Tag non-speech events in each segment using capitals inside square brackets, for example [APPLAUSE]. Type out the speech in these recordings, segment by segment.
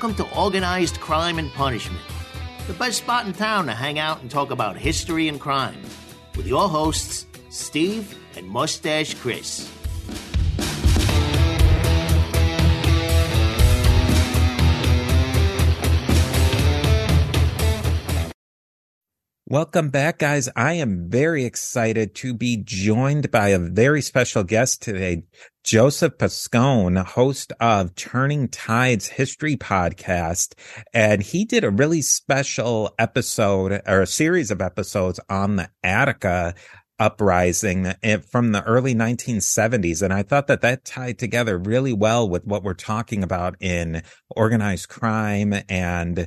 Welcome to Organized Crime and Punishment, the best spot in town to hang out and talk about history and crime, with your hosts, Steve and Mustache Chris. Welcome back, guys. I am very excited to be joined by a very special guest today, Joseph Pascone, host of Turning Tides History Podcast. And he did a really special episode or a series of episodes on the Attica uprising from the early 1970s. And I thought that that tied together really well with what we're talking about in organized crime and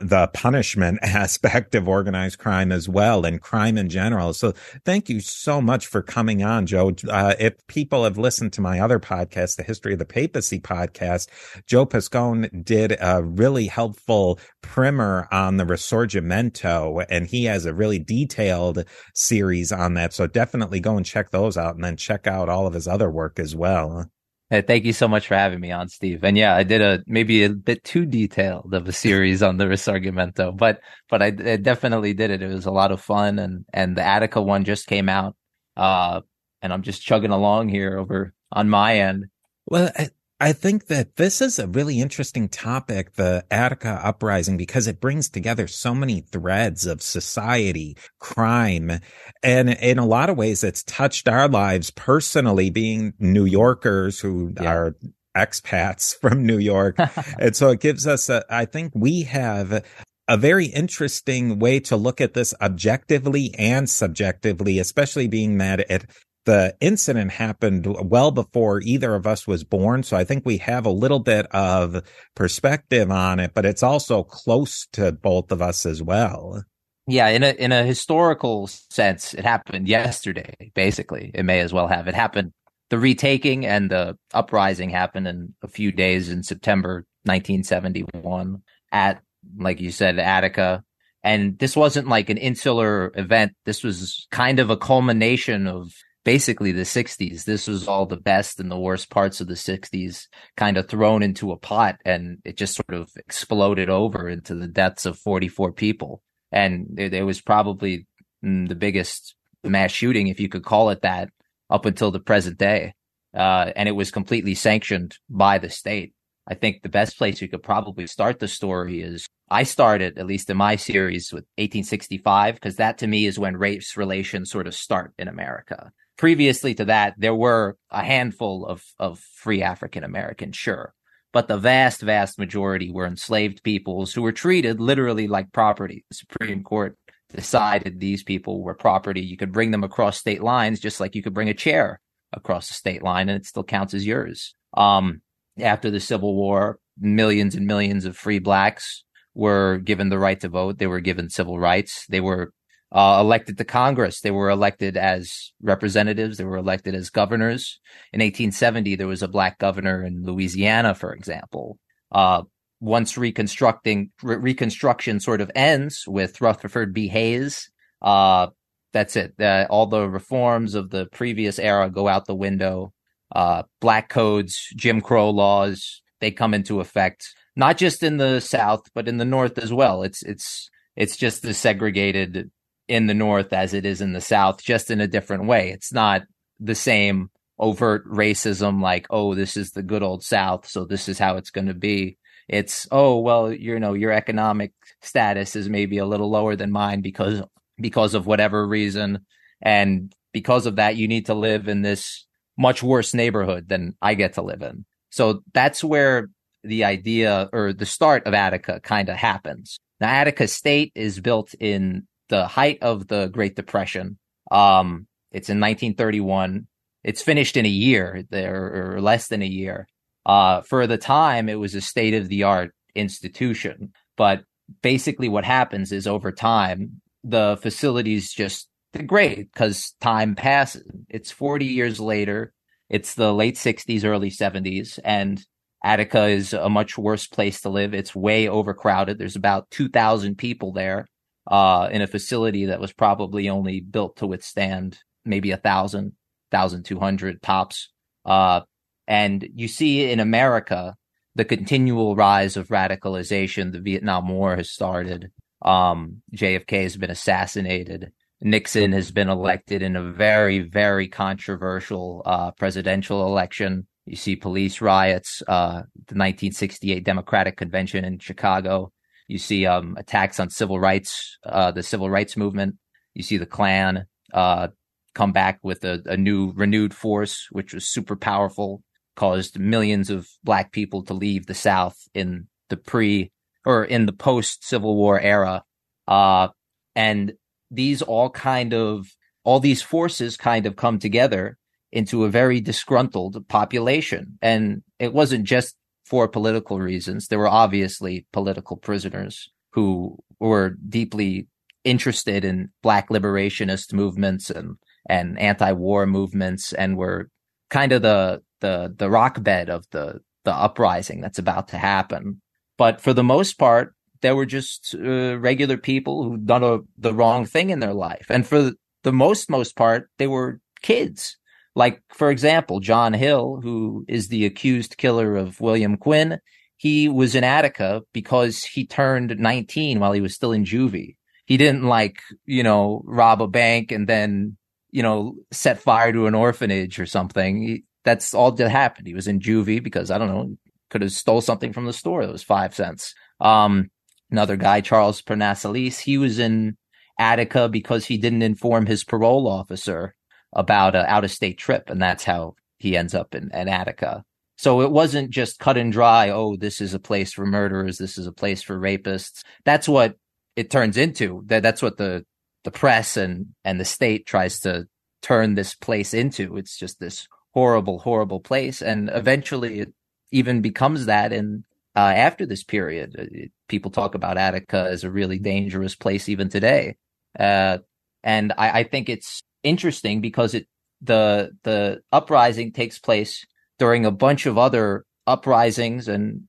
the punishment [LAUGHS] aspect of organized crime as well and crime in general. So thank you so much for coming on, Joe. Uh, if people have listened to my other podcast, the History of the Papacy podcast, Joe Pascone did a really helpful primer on the Risorgimento, and he has a really detailed series on that. So definitely go and check those out and then check out all of his other work as well. Hey, thank you so much for having me on, Steve. And yeah, I did a maybe a bit too detailed of a series on the Risorgimento, but but I, I, definitely did it. It was a lot of fun, and and the Attica one just came out, uh, and I'm just chugging along here over on my end. Well, I think that this is a really interesting topic, the Attica uprising, because it brings together so many threads of society, crime, and in a lot of ways, it's touched our lives personally, being New Yorkers who yeah. are expats [LAUGHS] from New York. [LAUGHS] and so it gives us, a, I think we have a very interesting way to look at this objectively and subjectively, especially being that it the incident happened well before either of us was born. So I think we have a little bit of perspective on it, but it's also close to both of us as well. Yeah, in a in a historical sense, it happened yesterday. Basically, it may as well have. It happened. The retaking and the uprising happened in a few days in September 1971 at, like you said, Attica. And this wasn't like an insular event. This was kind of a culmination of basically the 60s. This was all the best and the worst parts of the 60s kind of thrown into a pot and it just sort of exploded over into the deaths of 44 people. And it, it was probably mm, the biggest mass shooting, if you could call it that, up until the present day. Uh, and it was completely sanctioned by the state. I think the best place you could probably start the story is I started, at least in my series, with 1865, because that to me is when race relations sort of start in America previously to that, there were a handful of, of free African Americans, sure. But the vast, vast majority were enslaved peoples who were treated literally like property. The Supreme Court decided these people were property. You could bring them across state lines just like you could bring a chair across a state line and it still counts as yours. Um, after the Civil War, millions and millions of free blacks were given the right to vote. They were given civil rights. They were uh, elected to Congress. They were elected as representatives. They were elected as governors. In 1870, there was a black governor in Louisiana, for example. Uh, once reconstructing re- Reconstruction sort of ends with Rutherford B. Hayes, uh, that's it. Uh, all the reforms of the previous era go out the window. Uh, black codes, Jim Crow laws, they come into effect, not just in the South, but in the North as well. It's, it's, it's just the segregated in the North as it is in the South, just in a different way. It's not the same overt racism like, oh, this is the good old South, so this is how it's going to be. It's, oh, well, you know, your economic status is maybe a little lower than mine because, because of whatever reason. And because of that, you need to live in this much worse neighborhood than I get to live in. So that's where the idea or the start of Attica kind of happens. Now, Attica State is built in the height of the Great Depression. Um, it's in 1931. It's finished in a year, or less than a year. Uh, for the time, it was a state of the art institution. But basically, what happens is over time, the facilities just degrade because time passes. It's 40 years later. It's the late 60s, early 70s, and Attica is a much worse place to live. It's way overcrowded. There's about 2,000 people there uh, in a facility that was probably only built to withstand maybe a thousand, thousand two hundred tops. Uh, and you see in America the continual rise of radicalization. The Vietnam War has started. Um, JFK has been assassinated. Nixon has been elected in a very, very controversial uh, presidential election. You see police riots, uh, the 1968 Democratic Convention in Chicago. You see um, attacks on civil rights, uh, the civil rights movement. You see the Klan uh, come back with a, a new, renewed force, which was super powerful, caused millions of black people to leave the South in the pre or in the post Civil War era. Uh, and these all kind of all these forces kind of come together into a very disgruntled population. And it wasn't just for political reasons. There were obviously political prisoners who were deeply interested in black liberationist movements and, and anti-war movements and were kind of the, the, the rock bed of the, the uprising that's about to happen. But for the most part, there were just uh, regular people who'd done a, the wrong thing in their life. And for the most, most part, they were kids. Like, for example, John Hill, who is the accused killer of William Quinn, he was in Attica because he turned 19 while he was still in juvie. He didn't like, you know, rob a bank and then, you know, set fire to an orphanage or something. He, that's all that happened. He was in juvie because I don't know, could have stole something from the store that was five cents. Um, another guy, Charles Pernasalice, he was in Attica because he didn't inform his parole officer about an out of state trip. And that's how he ends up in, in Attica. So it wasn't just cut and dry. Oh, this is a place for murderers. This is a place for rapists. That's what it turns into. That that's what the the press and and the state tries to turn this place into. It's just this horrible, horrible place, and eventually it even becomes that in uh, after this period. Uh, people talk about Attica as a really dangerous place even today. Uh, and I, I, think it's interesting because it the the uprising takes place during a bunch of other uprisings and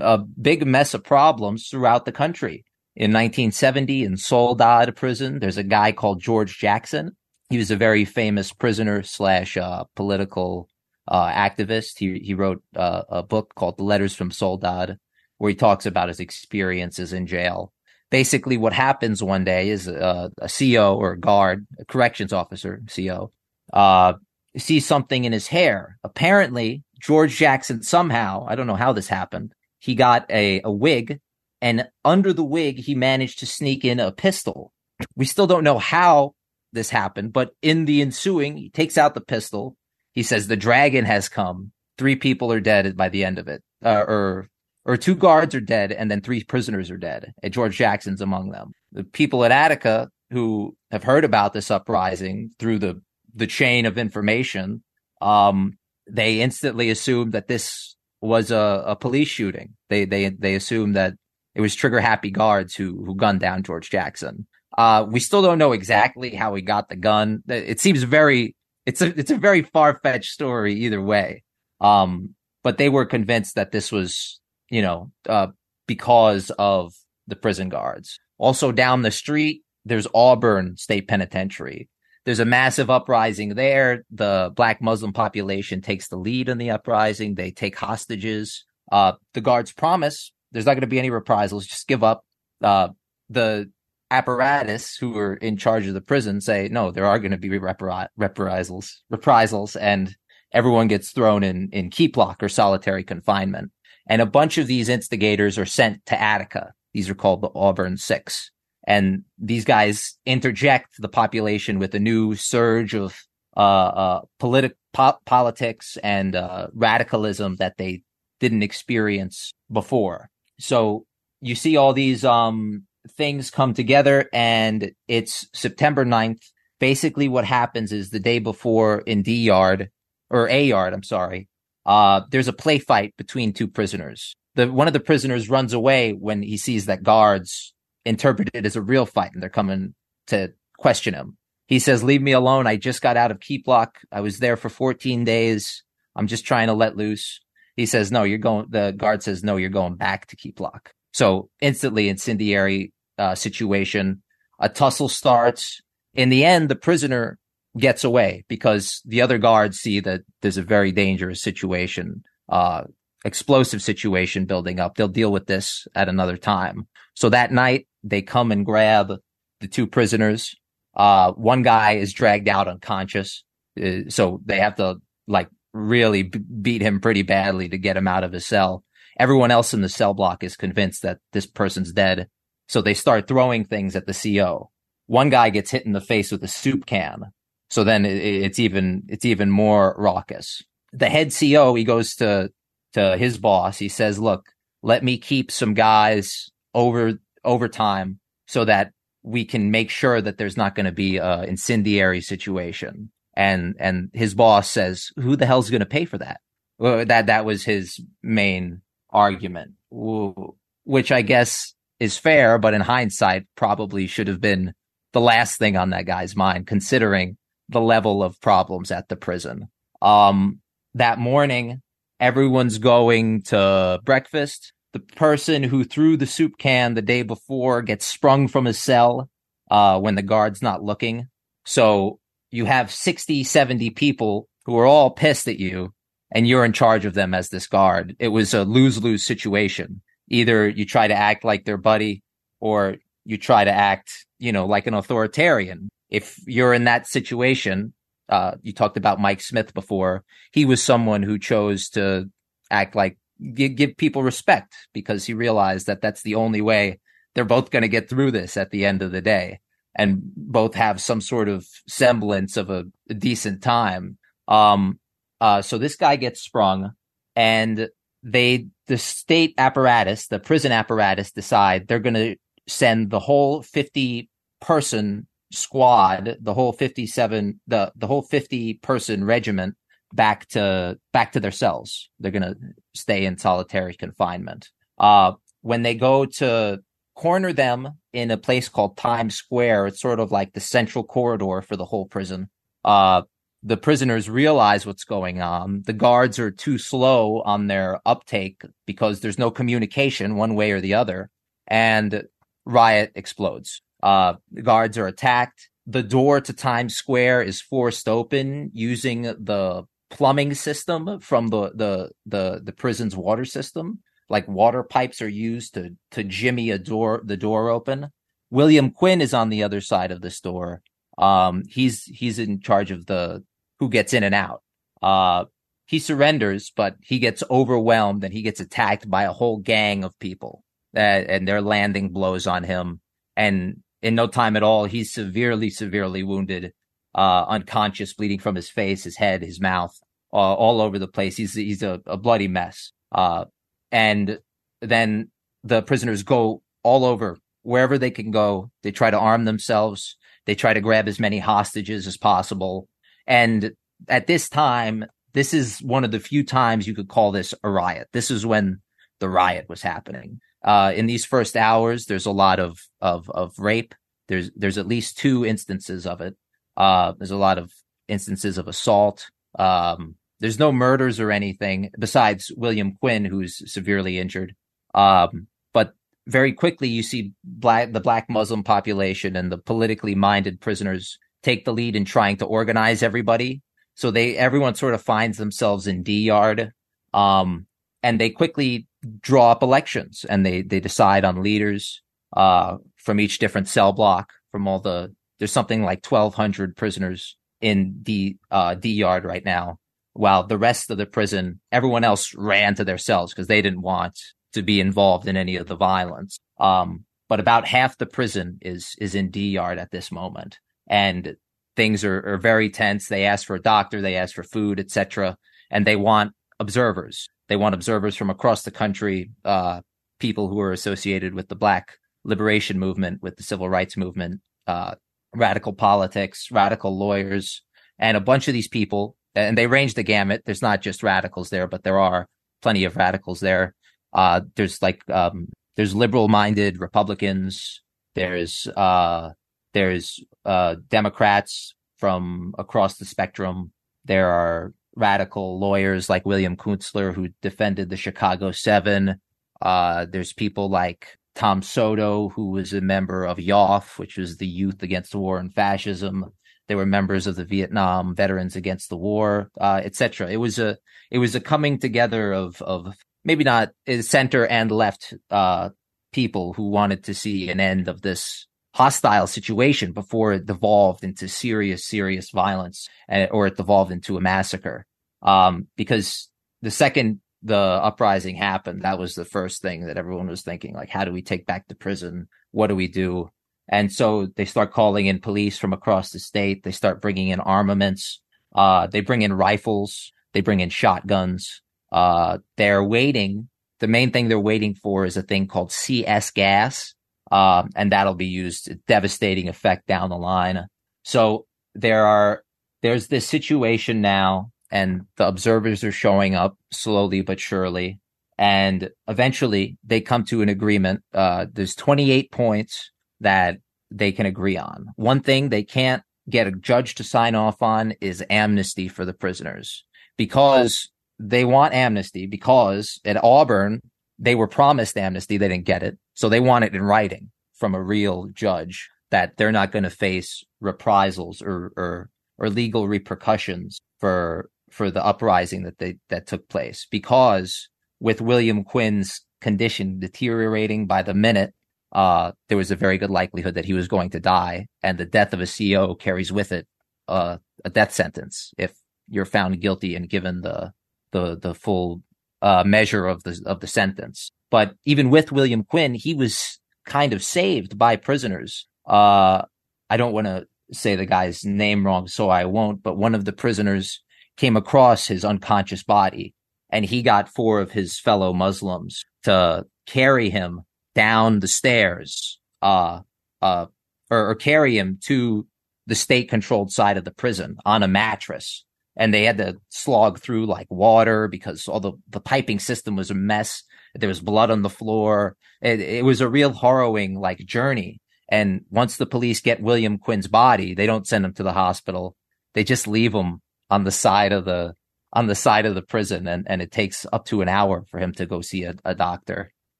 a big mess of problems throughout the country. In 1970, in Soledad prison, there's a guy called George Jackson. He was a very famous prisoner slash uh, political uh, activist. He he wrote uh, a book called Letters from Soledad, where he talks about his experiences in jail. Basically, what happens one day is uh, a, a CO or a guard, a corrections officer, CO, uh, sees something in his hair. Apparently, George Jackson somehow, I don't know how this happened, he got a, a wig, and under the wig, he managed to sneak in a pistol. We still don't know how this happened, but in the ensuing, he takes out the pistol, he says the dragon has come. Three people are dead by the end of it, uh, or or two guards are dead, and then three prisoners are dead. And George Jackson's among them. The people at Attica who have heard about this uprising through the the chain of information, um, they instantly assumed that this was a, a police shooting. They they they assumed that it was trigger happy guards who who gunned down George Jackson. Uh, we still don't know exactly how he got the gun. It seems very it's a it's a very far fetched story either way. Um, but they were convinced that this was, you know, uh, because of the prison guards. Also down the street, there's Auburn State Penitentiary. There's a massive uprising there. The black Muslim population takes the lead in the uprising. They take hostages. Uh, the guards promise there's not going to be any reprisals. Just give up. Uh, the apparatus who are in charge of the prison say, no, there are going to be repri- reprisals, reprisals, and everyone gets thrown in, in keep lock or solitary confinement. And a bunch of these instigators are sent to Attica. These are called the Auburn Six. And these guys interject the population with a new surge of uh, uh, politi- po- politics and uh, radicalism that they didn't experience before. So you see all these um, things come together and it's September 9th. Basically what happens is the day before in D yard or A yard, I'm sorry, uh, there's a play fight between two prisoners. The, one of the prisoners runs away when he sees that guards interpret it as a real fight and they're coming to question him. He says, leave me alone. I just got out of keep lock. I was there for 14 days. I'm just trying to let loose. He says, no, you're going, the guard says, no, you're going back to keep lock. So instantly incendiary uh, situation. A tussle starts. In the end, the prisoner gets away because the other guards see that there's a very dangerous situation uh, explosive situation building up. They'll deal with this at another time. So that night they come and grab the two prisoners. Uh, one guy is dragged out unconscious. Uh, so they have to like really b- beat him pretty badly to get him out of his cell. Everyone else in the cell block is convinced that this person's dead. So they start throwing things at the CO. One guy gets hit in the face with a soup can. So then it, it's even, it's even more raucous. The head CO, he goes to, to his boss. He says, look, let me keep some guys over, over time so that we can make sure that there's not going to be a incendiary situation. And, and his boss says, who the hell's going to pay for that? Well, that, that was his main argument, which I guess is fair, but in hindsight, probably should have been the last thing on that guy's mind, considering the level of problems at the prison. Um, that morning, everyone's going to breakfast. The person who threw the soup can the day before gets sprung from his cell uh, when the guard's not looking. So you have 60, 70 people who are all pissed at you and you're in charge of them as this guard. It was a lose lose situation. Either you try to act like their buddy or you try to act, you know, like an authoritarian. If you're in that situation, uh, you talked about Mike Smith before. He was someone who chose to act like give, give people respect because he realized that that's the only way they're both going to get through this at the end of the day and both have some sort of semblance of a, a decent time. Um, uh, so this guy gets sprung and they, the state apparatus, the prison apparatus decide they're going to send the whole 50 person squad, the whole 57, the, the whole 50 person regiment back to, back to their cells. They're going to stay in solitary confinement. Uh, when they go to corner them in a place called Times Square, it's sort of like the central corridor for the whole prison. Uh, the prisoners realize what's going on. The guards are too slow on their uptake because there's no communication one way or the other. And riot explodes. Uh, guards are attacked. The door to Times Square is forced open using the plumbing system from the, the, the, the prison's water system. Like water pipes are used to, to jimmy a door, the door open. William Quinn is on the other side of this door. Um, he's, he's in charge of the, who gets in and out. Uh, he surrenders, but he gets overwhelmed and he gets attacked by a whole gang of people uh, and they're landing blows on him. And in no time at all, he's severely, severely wounded, uh, unconscious, bleeding from his face, his head, his mouth, uh, all over the place. He's, he's a, a bloody mess. Uh, and then the prisoners go all over wherever they can go. They try to arm themselves. They try to grab as many hostages as possible. And at this time, this is one of the few times you could call this a riot. This is when the riot was happening. Uh, in these first hours, there's a lot of, of, of rape. There's, there's at least two instances of it. Uh, there's a lot of instances of assault. Um, there's no murders or anything besides William Quinn, who's severely injured. Um, but very quickly, you see black, the black Muslim population and the politically minded prisoners take the lead in trying to organize everybody. So they everyone sort of finds themselves in D yard. Um, and they quickly draw up elections and they they decide on leaders uh, from each different cell block from all the there's something like 1200 prisoners in the uh, D yard right now while the rest of the prison everyone else ran to their cells because they didn't want to be involved in any of the violence um, but about half the prison is is in D yard at this moment and things are, are very tense. They ask for a doctor, they ask for food, etc., and they want observers. They want observers from across the country, uh, people who are associated with the Black liberation movement, with the civil rights movement, uh, radical politics, radical lawyers, and a bunch of these people. And they range the gamut. There's not just radicals there, but there are plenty of radicals there. Uh, there's like um, there's liberal minded Republicans. There's uh, there's uh, Democrats from across the spectrum. There are radical lawyers like William Kunstler who defended the Chicago Seven. Uh, there's people like Tom Soto, who was a member of YAWF, which was the Youth Against the War and Fascism. They were members of the Vietnam Veterans Against the War, uh, etc. It was a it was a coming together of of maybe not center and left uh, people who wanted to see an end of this hostile situation before it devolved into serious, serious violence uh, or it devolved into a massacre. Um, because the second the uprising happened, that was the first thing that everyone was thinking, like, how do we take back the prison? What do we do? And so they start calling in police from across the state. They start bringing in armaments. Uh, they bring in rifles. They bring in shotguns. Uh, they're waiting. The main thing they're waiting for is a thing called CS gas. Um, and that'll be used devastating effect down the line. So there are, there's this situation now and the observers are showing up slowly but surely. And eventually they come to an agreement. Uh, there's 28 points that they can agree on. One thing they can't get a judge to sign off on is amnesty for the prisoners because they want amnesty because at Auburn, they were promised amnesty. They didn't get it. So they want it in writing from a real judge that they're not going to face reprisals or, or, or legal repercussions for, for the uprising that they, that took place because with William Quinn's condition deteriorating by the minute, uh, there was a very good likelihood that he was going to die and the death of a CEO carries with it, uh, a death sentence if you're found guilty and given the, the, the full, uh, measure of the, of the sentence. But even with William Quinn, he was kind of saved by prisoners. Uh, I don't want to say the guy's name wrong, so I won't, but one of the prisoners came across his unconscious body and he got four of his fellow Muslims to carry him down the stairs, uh, uh, or, or carry him to the state controlled side of the prison on a mattress. And they had to slog through like water because all the, the piping system was a mess. There was blood on the floor. It, it was a real harrowing like journey. And once the police get William Quinn's body, they don't send him to the hospital. They just leave him on the side of the, on the side of the prison. And, and it takes up to an hour for him to go see a, a doctor.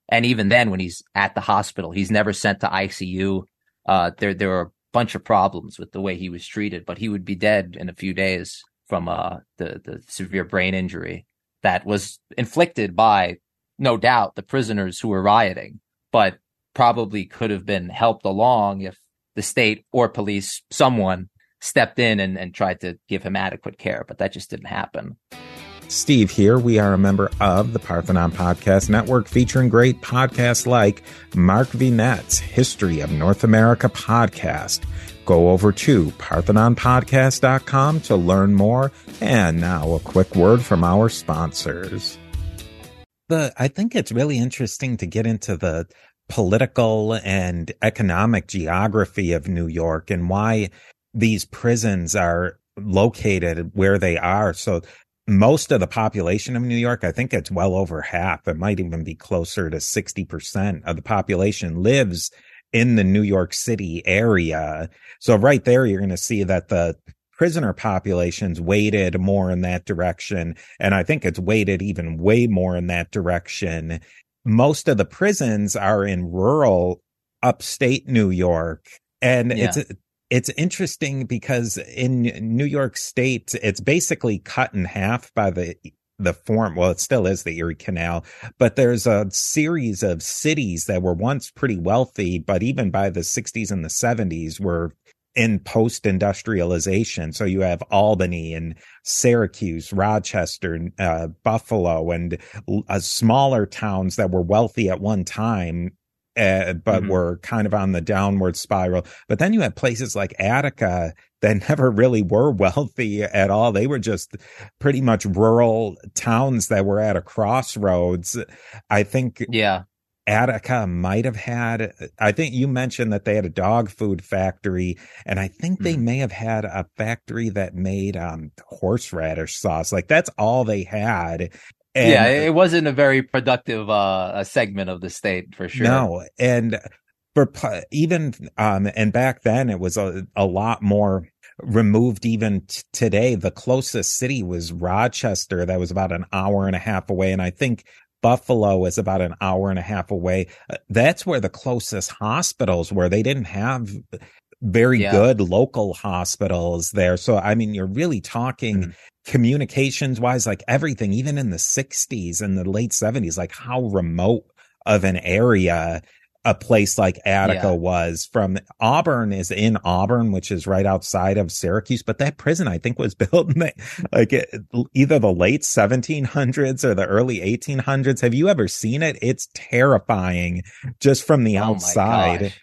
And even then, when he's at the hospital, he's never sent to ICU. Uh, there, there are a bunch of problems with the way he was treated, but he would be dead in a few days from, uh, the, the severe brain injury that was inflicted by no doubt the prisoners who were rioting, but probably could have been helped along if the state or police, someone stepped in and, and tried to give him adequate care, but that just didn't happen. Steve here. We are a member of the Parthenon Podcast Network featuring great podcasts like Mark Vinet's History of North America podcast. Go over to parthenonpodcast.com to learn more. And now a quick word from our sponsors the I think it's really interesting to get into the political and economic geography of New York and why these prisons are located where they are. So most of the population of New York, I think it's well over half. It might even be closer to 60% of the population lives in the New York City area. So right there, you're going to see that the prisoner populations weighted more in that direction. And I think it's weighted even way more in that direction. Most of the prisons are in rural upstate New York. And yeah. it's, it's interesting because in New York State, it's basically cut in half by the the form. Well, it still is the Erie Canal, but there's a series of cities that were once pretty wealthy, but even by the 60s and the 70s were in post industrialization. So you have Albany and Syracuse, Rochester, uh, Buffalo, and uh, smaller towns that were wealthy at one time. Uh, but mm-hmm. were kind of on the downward spiral. But then you had places like Attica that [LAUGHS] never really were wealthy at all. They were just pretty much rural towns that were at a crossroads. I think. Yeah. Attica might have had, I think you mentioned that they had a dog food factory, and I think they mm. may have had a factory that made um, horseradish sauce. Like that's all they had. And, yeah, it wasn't a very productive uh, segment of the state for sure. No, and for even um, and back then it was a, a lot more removed even t- today the closest city was rochester that was about an hour and a half away and i think Buffalo is about an hour and a half away. Uh, that's where the closest hospitals were. They didn't have very Yeah. good local hospitals there. So, I mean, you're really talking Mhm. Communications wise, like everything, even in the 60s and the late 70s, like how remote of an area a place like Attica Yeah. was from Auburn is in Auburn, which is right outside of Syracuse. But that prison, I think, was [LAUGHS] built in the, like it, either the late 1700s or the early 1800s. Have you ever seen it? It's terrifying just from the Oh outside.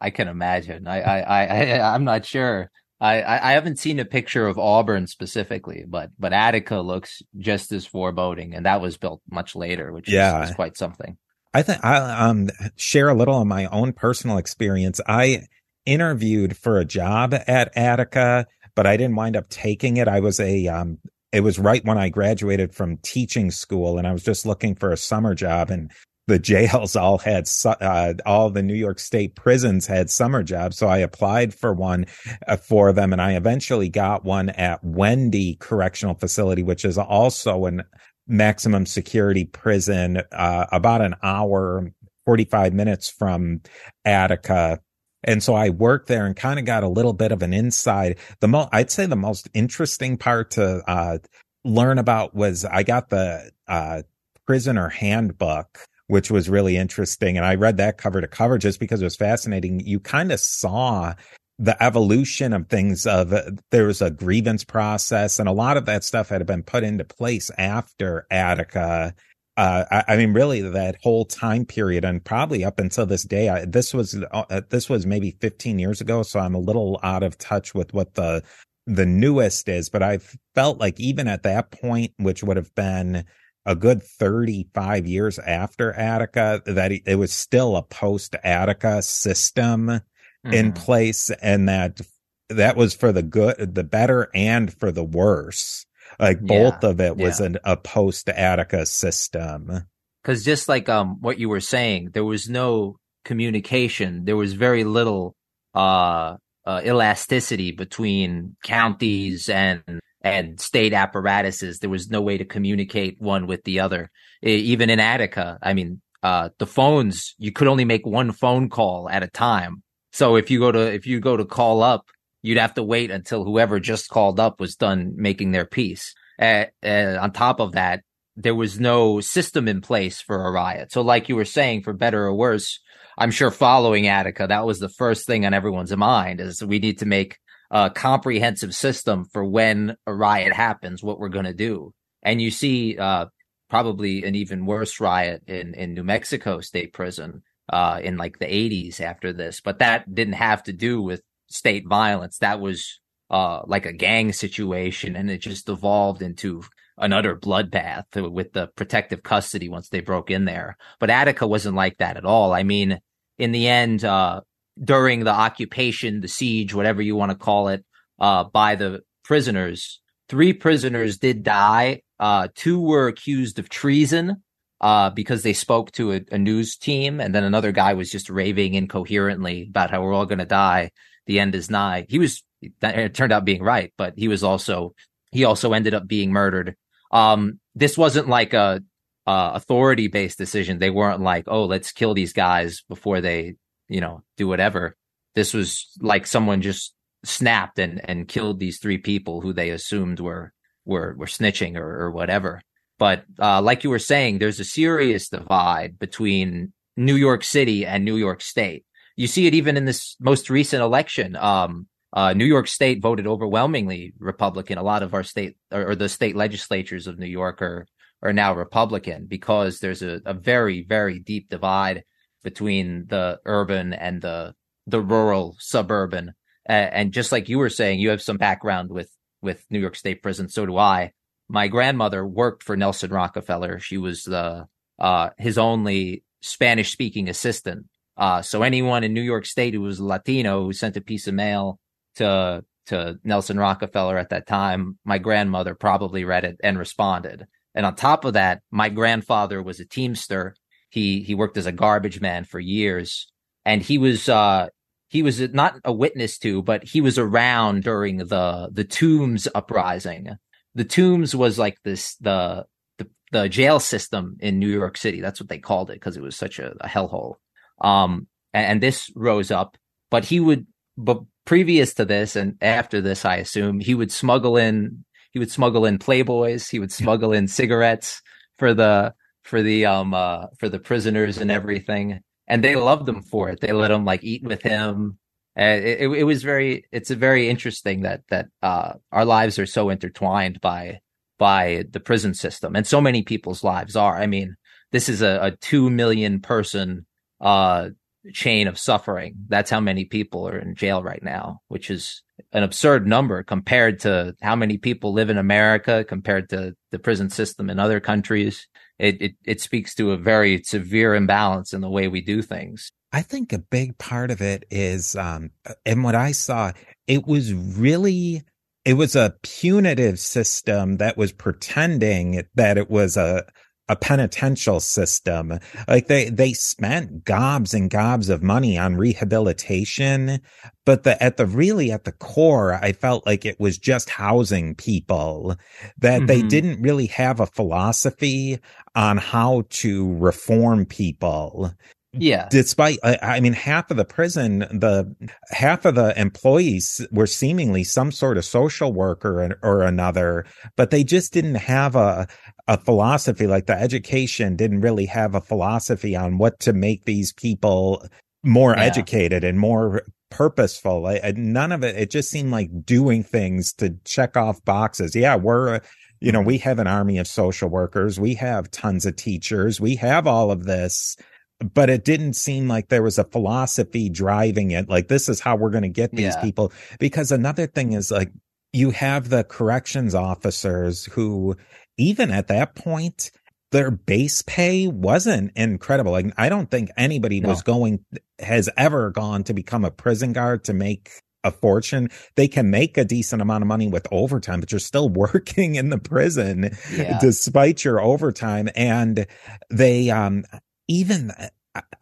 I can imagine. I, I, I, I [LAUGHS] I'm not sure. I, I haven't seen a picture of Auburn specifically, but but Attica looks just as foreboding, and that was built much later, which Yeah. is, is quite something. I think I um share a little of my own personal experience. I interviewed for a job at Attica, but I didn't wind up taking it. I was a um it was right when I graduated from teaching school and I was just looking for a summer job and the jails all had uh, all the New York State prisons had summer jobs, so I applied for one uh, for them, and I eventually got one at Wende Correctional Facility, which is also an maximum security prison, uh, about an hour, 45 minutes from Attica. And so I worked there and kind of got a little bit of an inside. The I'd say the most interesting part to, uh, learn about was I got the, uh, prisoner handbook, which was really interesting. And I read that cover to cover just because it was fascinating. You kind of saw the evolution of things of uh, there was a grievance process and a lot of that stuff had been put into place after Attica. Uh, I, I mean, really that whole time period and probably up until this day, I, this was, uh, this was maybe 15 years ago. So I'm a little out of touch with what the, the newest is, but I felt like even at that point, which would have been a good 35 years after Attica, that it was still a post Attica system in Mhm. place and that that was for the good the better and for the worse like both Yeah, of it was yeah. an, a post attica system because just like um what you were saying, there was no communication. There was very little uh, uh elasticity between counties and and state apparatuses. There was no way to communicate one with the other. Even in Attica, I mean, uh the phones you could only make one phone call at a time. So if you go to if you go to call up, you'd have to wait until whoever just called up was done making their piece. Uh, uh, on top of that, there was no system in place for a riot. So, like you were saying, for better or worse, I'm sure following Attica, that was the first thing on everyone's mind is we need to make a comprehensive system for when a riot happens, what we're going to do. And you see, uh, probably an even worse riot in, in New Mexico State Prison, uh, in like the 80s after this. But that didn't have to do with state violence. That was, uh, like a gang situation and it just evolved into another bloodbath with the protective custody once they broke in there. But Attica wasn't like that at all. I mean, in the end, uh, during the occupation, the siege, whatever you want to call it, uh, by the prisoners, three prisoners did die. Uh, two were accused of treason, uh, because they spoke to a, a news team. And then another guy was just raving incoherently about how we're all going to die. The end is nigh. He was, it turned out being right, but he was also, he also ended up being murdered. Um, this wasn't like a, uh, authority based decision. They weren't like, oh, let's kill these guys before they, you know, do whatever. This was like someone just snapped and, and killed these three people who they assumed were, were, were snitching or, or whatever. But, uh, like you were saying, there's a serious divide between New York City and New York State. You see it even in this most recent election. Um, uh, New York State voted overwhelmingly Republican. A lot of our state or, or the state legislatures of New York are are now Republican because there's a, a very very deep divide between the urban and the the rural suburban. Uh, and just like you were saying, you have some background with with New York State prison. So do I. My grandmother worked for Nelson Rockefeller. She was the uh, his only Spanish speaking assistant. Uh, so anyone in New York State who was Latino who sent a piece of mail to to Nelson Rockefeller at that time, my grandmother probably read it and responded. And on top of that, my grandfather was a teamster. He he worked as a garbage man for years, and he was uh he was not a witness to, but he was around during the the Tombs uprising. The Tombs was like this the the, the jail system in New York City. That's what they called it because it was such a, a hellhole. Um, and, and this rose up, but he would but previous to this and after this, I assume he would smuggle in he would smuggle in Playboys, he would smuggle in cigarettes for the for the um uh for the prisoners and everything, and they loved him for it. They let him like eat with him. And it, it, it was very it's a very interesting that that uh our lives are so intertwined by by the prison system, and so many people's lives are. I mean, this is a, a two million person uh chain of suffering. That's how many people are in jail right now, which is an absurd number compared to how many people live in America compared to the prison system in other countries. It, it, it speaks to a very severe imbalance in the way we do things. I think a big part of it is, um, and what I saw, it was really, it was a punitive system that was pretending that it was a, a penitential system. Like they, they spent gobs and gobs of money on rehabilitation, but the, at the really at the core, I felt like it was just housing people that mm-hmm. they didn't really have a philosophy on how to reform people. Yeah. Despite, I mean, half of the prison, the half of the employees were seemingly some sort of social worker or, or another, but they just didn't have a, a philosophy like the education didn't really have a philosophy on what to make these people more yeah. educated and more purposeful. I, I, none of it, it just seemed like doing things to check off boxes. Yeah, we're, you know, we have an army of social workers. We have tons of teachers. We have all of this but it didn't seem like there was a philosophy driving it. Like this is how we're going to get these yeah. people. Because another thing is like you have the corrections officers who even at that point, their base pay wasn't incredible. Like I don't think anybody no. was going, has ever gone to become a prison guard to make a fortune. They can make a decent amount of money with overtime, but you're still [LAUGHS] working in the prison yeah. despite your overtime. And they, um, even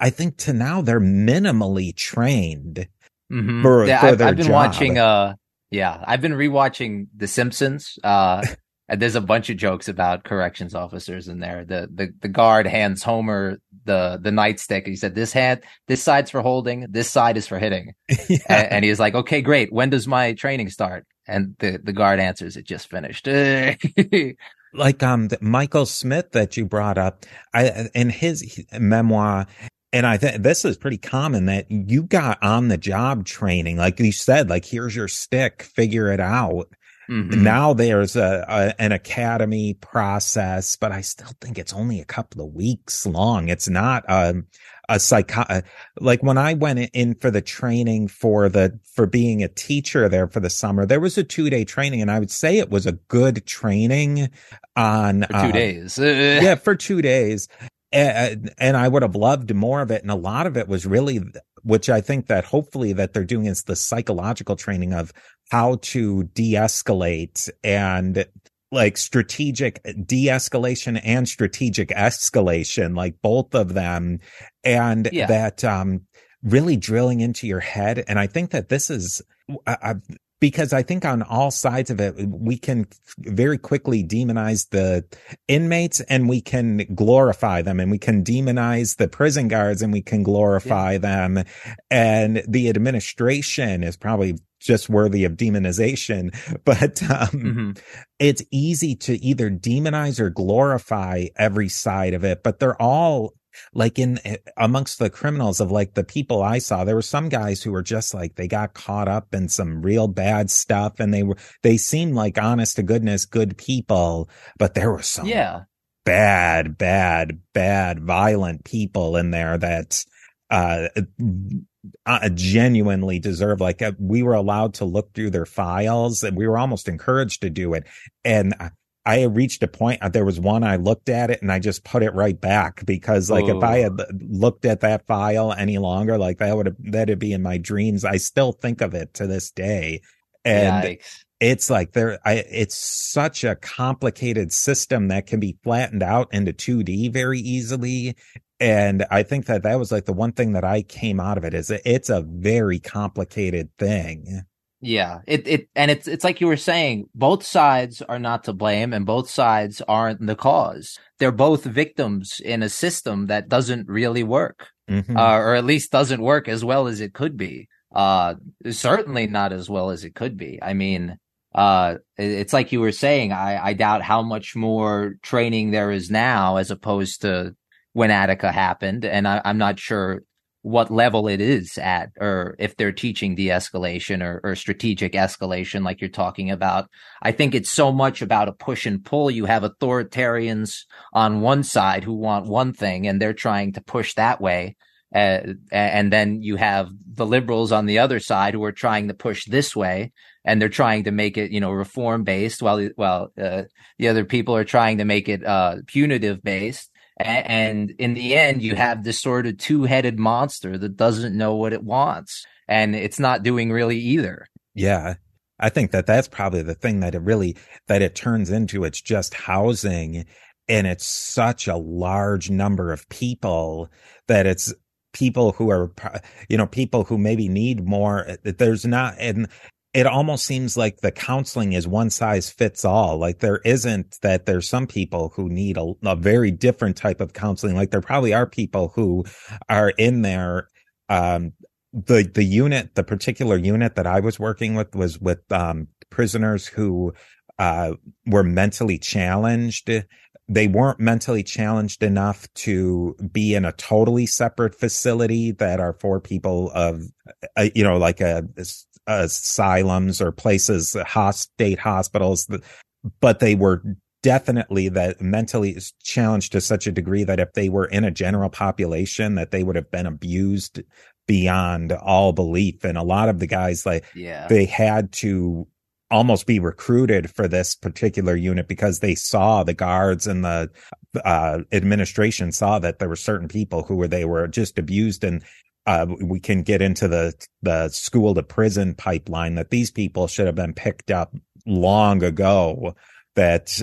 I think to now they're minimally trained mm-hmm. for, yeah, for I've, their I've been job. watching. Uh, yeah, I've been rewatching The Simpsons. Uh, [LAUGHS] and there's a bunch of jokes about corrections officers in there. The the the guard hands Homer the the nightstick. He said, "This hand, this side's for holding. This side is for hitting." [LAUGHS] yeah. and, and he's like, "Okay, great. When does my training start?" And the the guard answers, "It just finished." [LAUGHS] like um Michael Smith that you brought up, I in his memoir, and I think this is pretty common that you got on the job training, like you said, like here's your stick, figure it out. Mm-hmm. Now there's a, a, an academy process, but I still think it's only a couple of weeks long. It's not a um, a psycho like when I went in for the training for the for being a teacher there for the summer, there was a two day training, and I would say it was a good training on for two uh, days. [LAUGHS] yeah, for two days. And, and I would have loved more of it. And a lot of it was really, which I think that hopefully that they're doing is the psychological training of how to de-escalate and like strategic de-escalation and strategic escalation, like both of them. And yeah. that, um, really drilling into your head. And I think that this is, because I think on all sides of it, we can very quickly demonize the inmates and we can glorify them and we can demonize the prison guards and we can glorify yeah. them. And the administration is probably just worthy of demonization, [LAUGHS] but um, mm-hmm. it's easy to either demonize or glorify every side of it, but they're all like in eh, amongst the criminals of like the people I saw, there were some guys who were just like they got caught up in some real bad stuff and they were they seemed like honest to goodness good people, but there were some yeah bad, bad, bad, violent people in there that uh, uh, genuinely deserve like uh, we were allowed to look through their files and we were almost encouraged to do it. And I reached a point uh, there was one I looked at it and I just put it right back because like if I had looked at that file any longer like that would have that'd be in my dreams. I still think of it to this day. And Yikes. it's like there I it's such a complicated system that can be flattened out into 2D very easily and I think that that was like the one thing that I came out of it is it's a very complicated thing. Yeah, it it and it's it's like you were saying, both sides are not to blame and both sides aren't the cause. They're both victims in a system that doesn't really work. Mm-hmm. Uh, or at least doesn't work as well as it could be. Uh, certainly not as well as it could be. I mean, uh, it's like you were saying. I, I doubt how much more training there is now as opposed to when Attica happened, and I, I'm not sure what level it is at or if they're teaching de-escalation or, or, strategic escalation like you're talking about. I think it's so much about a push and pull. You have authoritarians on one side who want one thing and they're trying to push that way uh, and then you have the liberals on the other side who are trying to push this way and they're trying to make it you know reform based while while uh, the other people are trying to make it uh, punitive based and in the end, you have this sort of two headed monster that doesn't know what it wants. And it's not doing really either. Yeah. I think that that's probably the thing that it really, that it turns into. It's just housing and it's such a large number of people that it's people who are, you know, people who maybe need more. There's not, and it almost seems like the counseling is one size fits all. Like there isn't that there's some people who need a, a, very different type of counseling. Like there probably are people who are in there. Um, the, the unit, the particular unit that I was working with was with, um, prisoners who, uh, were mentally challenged. They weren't mentally challenged enough to be in a totally separate facility that are for people of, uh, you know, like a, asylums or places, state hospitals, but they were definitely that mentally challenged to such a degree that if they were in a general population that they would have been abused beyond all belief and a lot of the guys like yeah. they had to almost be recruited for this particular unit because they saw the guards and the uh, administration saw that there were certain people who were they were just abused and uh, we can get into the the school to prison pipeline that these people should have been picked up long ago. That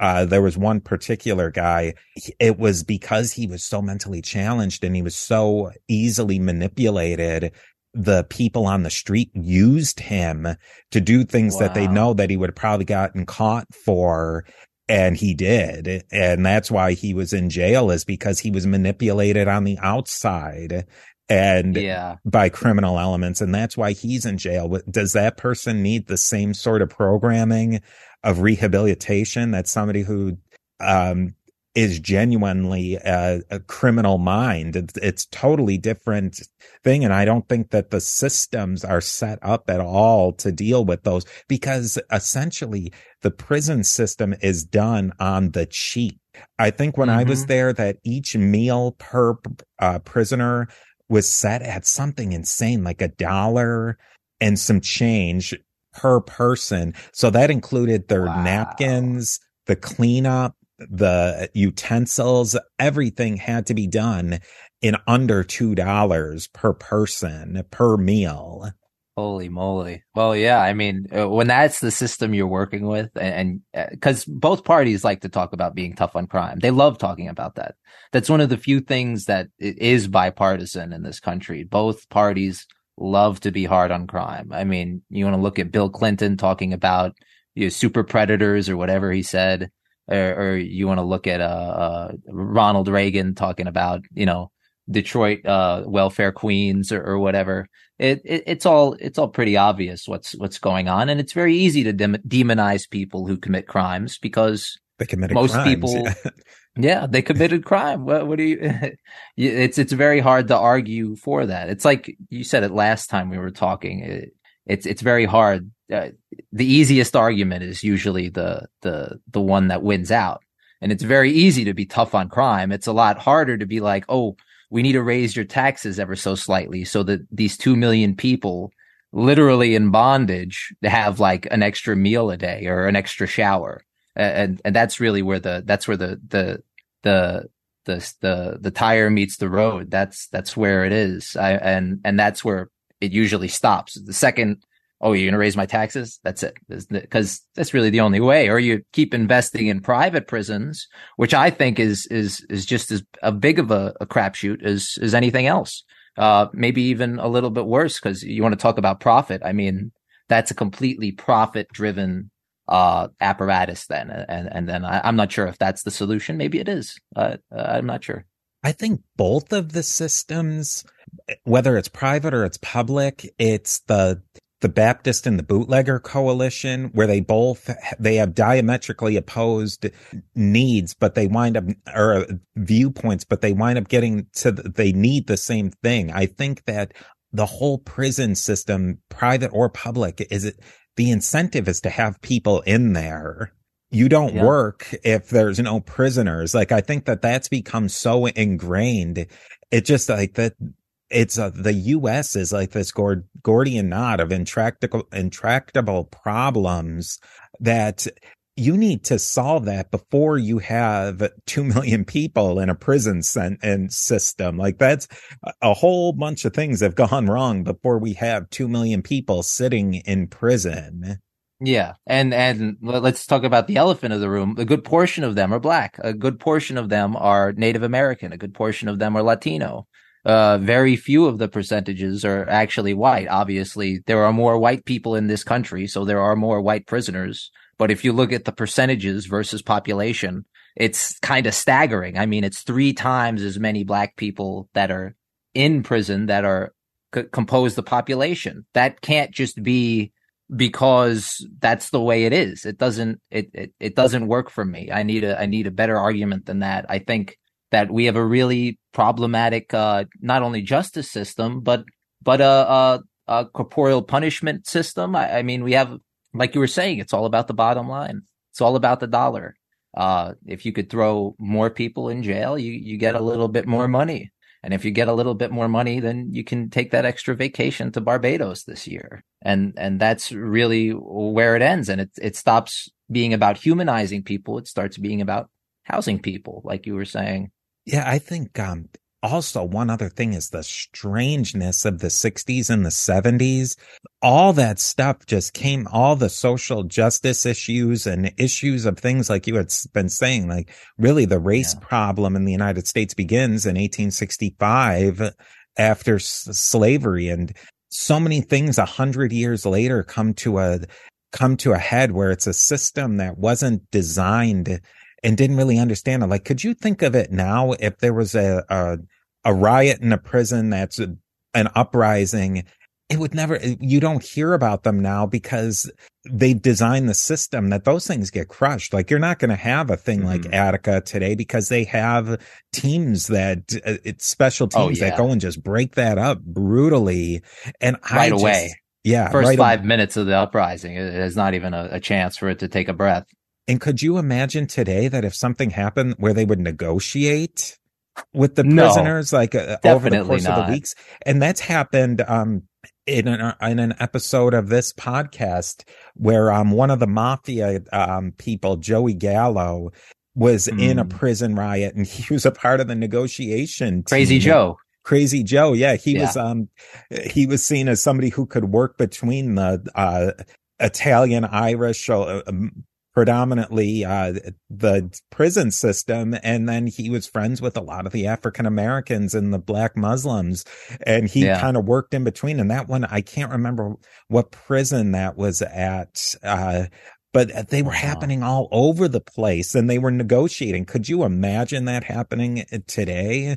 uh, there was one particular guy. It was because he was so mentally challenged and he was so easily manipulated. The people on the street used him to do things wow. that they know that he would have probably gotten caught for and he did and that's why he was in jail is because he was manipulated on the outside and yeah. by criminal elements. And that's why he's in jail. Does that person need the same sort of programming of rehabilitation that somebody who, um, is genuinely a, a criminal mind. It's, totally different thing. And I don't think that the systems are set up at all to deal with those because essentially the prison system is done on the cheap. I think when mm-hmm. I was mm-hmm. there that each meal per uh, prisoner was set at something insane, like a dollar and some change per person. So that included their wow. napkins, the cleanup, the utensils, everything had to be done in under $2 per person per meal. Holy moly. Well, yeah. I mean, uh, when that's the system you're working with, and because uh, both parties like to talk about being tough on crime, they love talking about that. That's one of the few things that is bipartisan in this country. Both parties love to be hard on crime. I mean, you want to look at Bill Clinton talking about you know, super predators or whatever he said, or, or you want to look at uh, uh, Ronald Reagan talking about, you know, Detroit uh, welfare queens or, or whatever. It, it, it's all it's all pretty obvious what's what's going on, and it's very easy to dem- demonize people who commit crimes because they committed most crimes, people. Yeah. [LAUGHS] yeah. they committed crime. What, what do you? [LAUGHS] it's it's very hard to argue for that. It's like you said it last time we were talking. It, it's it's very hard. Uh, the easiest argument is usually the the the one that wins out, and it's very easy to be tough on crime. It's a lot harder to be like, oh, we need to raise your taxes ever so slightly so that these 2 million people literally in bondage have like an extra meal a day or an extra shower. And, and that's really where the, that's where the, the, the, the, the, the tire meets the road. That's, that's where it is. I, and, and that's where it usually stops. The second oh, you're going to raise my taxes? That's it. Because that's really the only way. Or you keep investing in private prisons, which I think is, is, is just as a big of a, a crapshoot as, as anything else. Uh, maybe even a little bit worse because you want to talk about profit. I mean, that's a completely profit driven, uh, apparatus then. And, and then I, am not sure if that's the solution. Maybe it is. Uh, I'm not sure. I think both of the systems whether it's private or it's public, it's the the Baptist and the Bootlegger Coalition, where they both they have diametrically opposed needs, but they wind up or viewpoints, but they wind up getting to they need the same thing. I think that the whole prison system, private or public, is it the incentive is to have people in there. You don't yeah. work if there's no prisoners. Like I think that that's become so ingrained. It just like that it's uh, the U.S. is like this Gordian knot of intractable intractable problems that you need to solve that before you have 2 million people in a prison and system. Like that's a whole bunch of things have gone wrong before we have 2 million people sitting in prison. Yeah. And, and let's talk about the elephant of the room. A good portion of them are black. A good portion of them are Native American. A good portion of them are Latino. Uh, very few of the percentages are actually white. Obviously, there are more white people in this country, so there are more white prisoners. But if you look at the percentages versus population, it's kind of staggering. I mean, it's three times as many black people that are in prison that are c- compose the population. That can't just be because that's the way it is. It doesn't it, it it doesn't work for me. I need a I need a better argument than that. I think that we have a really problematic uh not only justice system but but a a, a corporeal punishment system. I, I mean, we have like you were saying, it's all about the bottom line. It's all about the dollar. Uh, if you could throw more people in jail, you, you get a little bit more money. And if you get a little bit more money, then you can take that extra vacation to Barbados this year. And, and that's really where it ends. And it, it stops being about humanizing people. It starts being about housing people, like you were saying. Yeah, I think um, also one other thing is the strangeness of the 60s and the 70s all that stuff just came all the social justice issues and issues of things like you had been saying like really the race yeah. problem in the united states begins in 1865 after s- slavery and so many things a hundred years later come to a come to a head where it's a system that wasn't designed and didn't really understand it. Like, could you think of it now if there was a, a a riot in a prison that's a, an uprising it would never you don't hear about them now because they've designed the system that those things get crushed like you're not going to have a thing mm-hmm. like attica today because they have teams that uh, it's special oh, teams oh, yeah. that go and just break that up brutally and right just, away yeah first right five minutes of the uprising there's not even a, a chance for it to take a breath and could you imagine today that if something happened where they would negotiate with the prisoners no, like uh, over the course not. of the weeks and that's happened um in an, in an episode of this podcast where um one of the mafia um people Joey Gallo was mm. in a hmm. prison riot and [LAUGHS] he was a part of the negotiation Crazy Joe Crazy Joe yeah he yeah. was um he was seen as somebody who could work between the uh Italian Irish uh, um, predominantly uh, the prison system and then he was friends with a lot of the african americans and the black muslims and he yeah. kind of worked in between and that one i can't remember what prison that was at uh, but they were wow. happening all over the place and they were negotiating could you imagine that happening today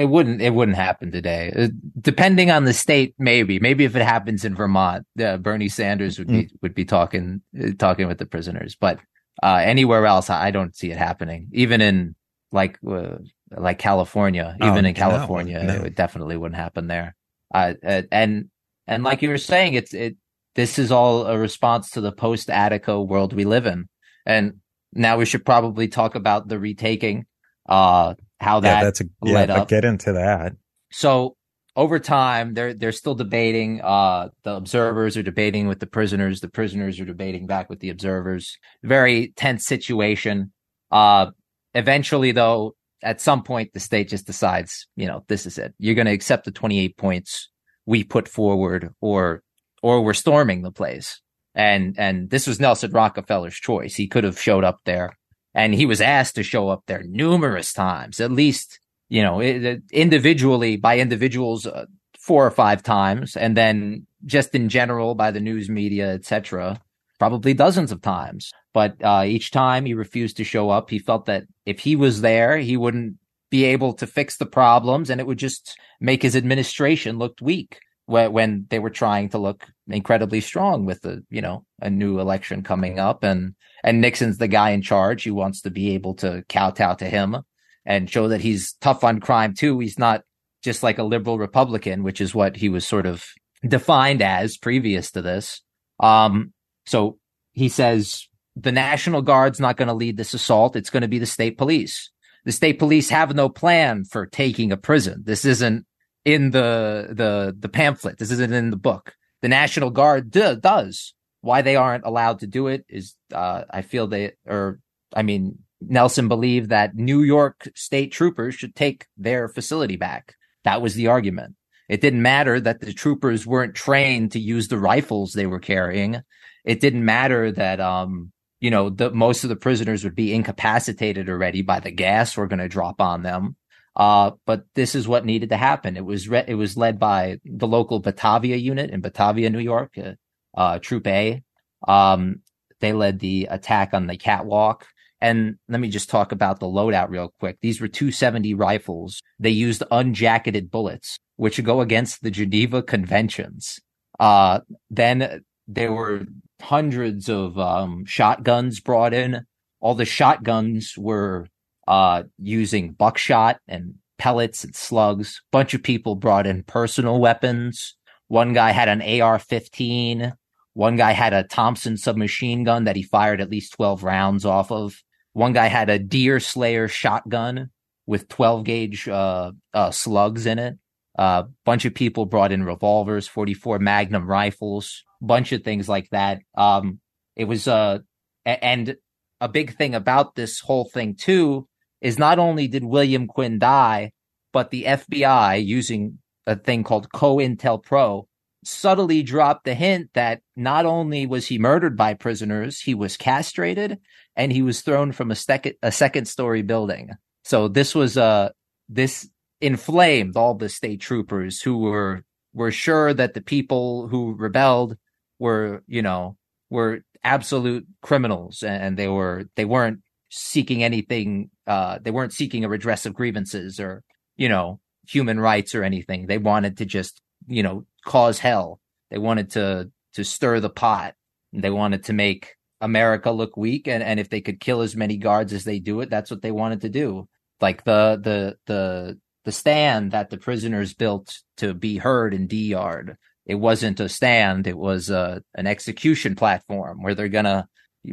it wouldn't. It wouldn't happen today. Uh, depending on the state, maybe. Maybe if it happens in Vermont, uh, Bernie Sanders would be mm. would be talking uh, talking with the prisoners. But uh, anywhere else, I don't see it happening. Even in like uh, like California, even oh, in California, no, no. it definitely wouldn't happen there. Uh, and and like you were saying, it's it. This is all a response to the post Attica world we live in. And now we should probably talk about the retaking. Uh, how that yeah, that's a, led yeah, up. Get into that. So over time, they're they're still debating. Uh, the observers are debating with the prisoners. The prisoners are debating back with the observers. Very tense situation. Uh, eventually, though, at some point, the state just decides, you know, this is it. You're going to accept the 28 points we put forward, or or we're storming the place. And and this was Nelson Rockefeller's choice. He could have showed up there and he was asked to show up there numerous times, at least, you know, individually by individuals uh, four or five times, and then just in general by the news media, etc., probably dozens of times. But uh, each time he refused to show up. He felt that if he was there, he wouldn't be able to fix the problems and it would just make his administration look weak when they were trying to look incredibly strong with the, you know, a new election coming up and, and Nixon's the guy in charge. He wants to be able to kowtow to him and show that he's tough on crime too. He's not just like a liberal Republican, which is what he was sort of defined as previous to this. Um, so he says the National Guard's not going to lead this assault. It's going to be the state police. The state police have no plan for taking a prison. This isn't in the the the pamphlet. This isn't in the book. The National Guard d- does. Why they aren't allowed to do it is, uh, I feel they, or I mean, Nelson believed that New York state troopers should take their facility back. That was the argument. It didn't matter that the troopers weren't trained to use the rifles they were carrying. It didn't matter that, um, you know, the, most of the prisoners would be incapacitated already by the gas we're going to drop on them. Uh, but this is what needed to happen. It was re- it was led by the local Batavia unit in Batavia, New York, uh, uh, Troop A. Um, they led the attack on the catwalk. And let me just talk about the loadout real quick. These were 270 rifles. They used unjacketed bullets, which go against the Geneva Conventions. Uh, then there were hundreds of um, shotguns brought in. All the shotguns were uh, using buckshot and pellets and slugs. Bunch of people brought in personal weapons. One guy had an AR-15. One guy had a Thompson submachine gun that he fired at least 12 rounds off of. One guy had a deer slayer shotgun with 12 gauge uh, uh, slugs in it. A uh, bunch of people brought in revolvers, 44 Magnum rifles, bunch of things like that. Um, it was uh, and a big thing about this whole thing too is not only did William Quinn die, but the FBI using a thing called COINTELPRO subtly dropped the hint that not only was he murdered by prisoners, he was castrated and he was thrown from a second a second story building. So this was uh this inflamed all the state troopers who were were sure that the people who rebelled were, you know, were absolute criminals and they were they weren't seeking anything uh they weren't seeking a redress of grievances or, you know, human rights or anything. They wanted to just, you know, cause hell. They wanted to to stir the pot. They wanted to make America look weak, and and if they could kill as many guards as they do it, that's what they wanted to do. Like the the the the stand that the prisoners built to be heard in D Yard. It wasn't a stand; it was a, uh, an execution platform where they're gonna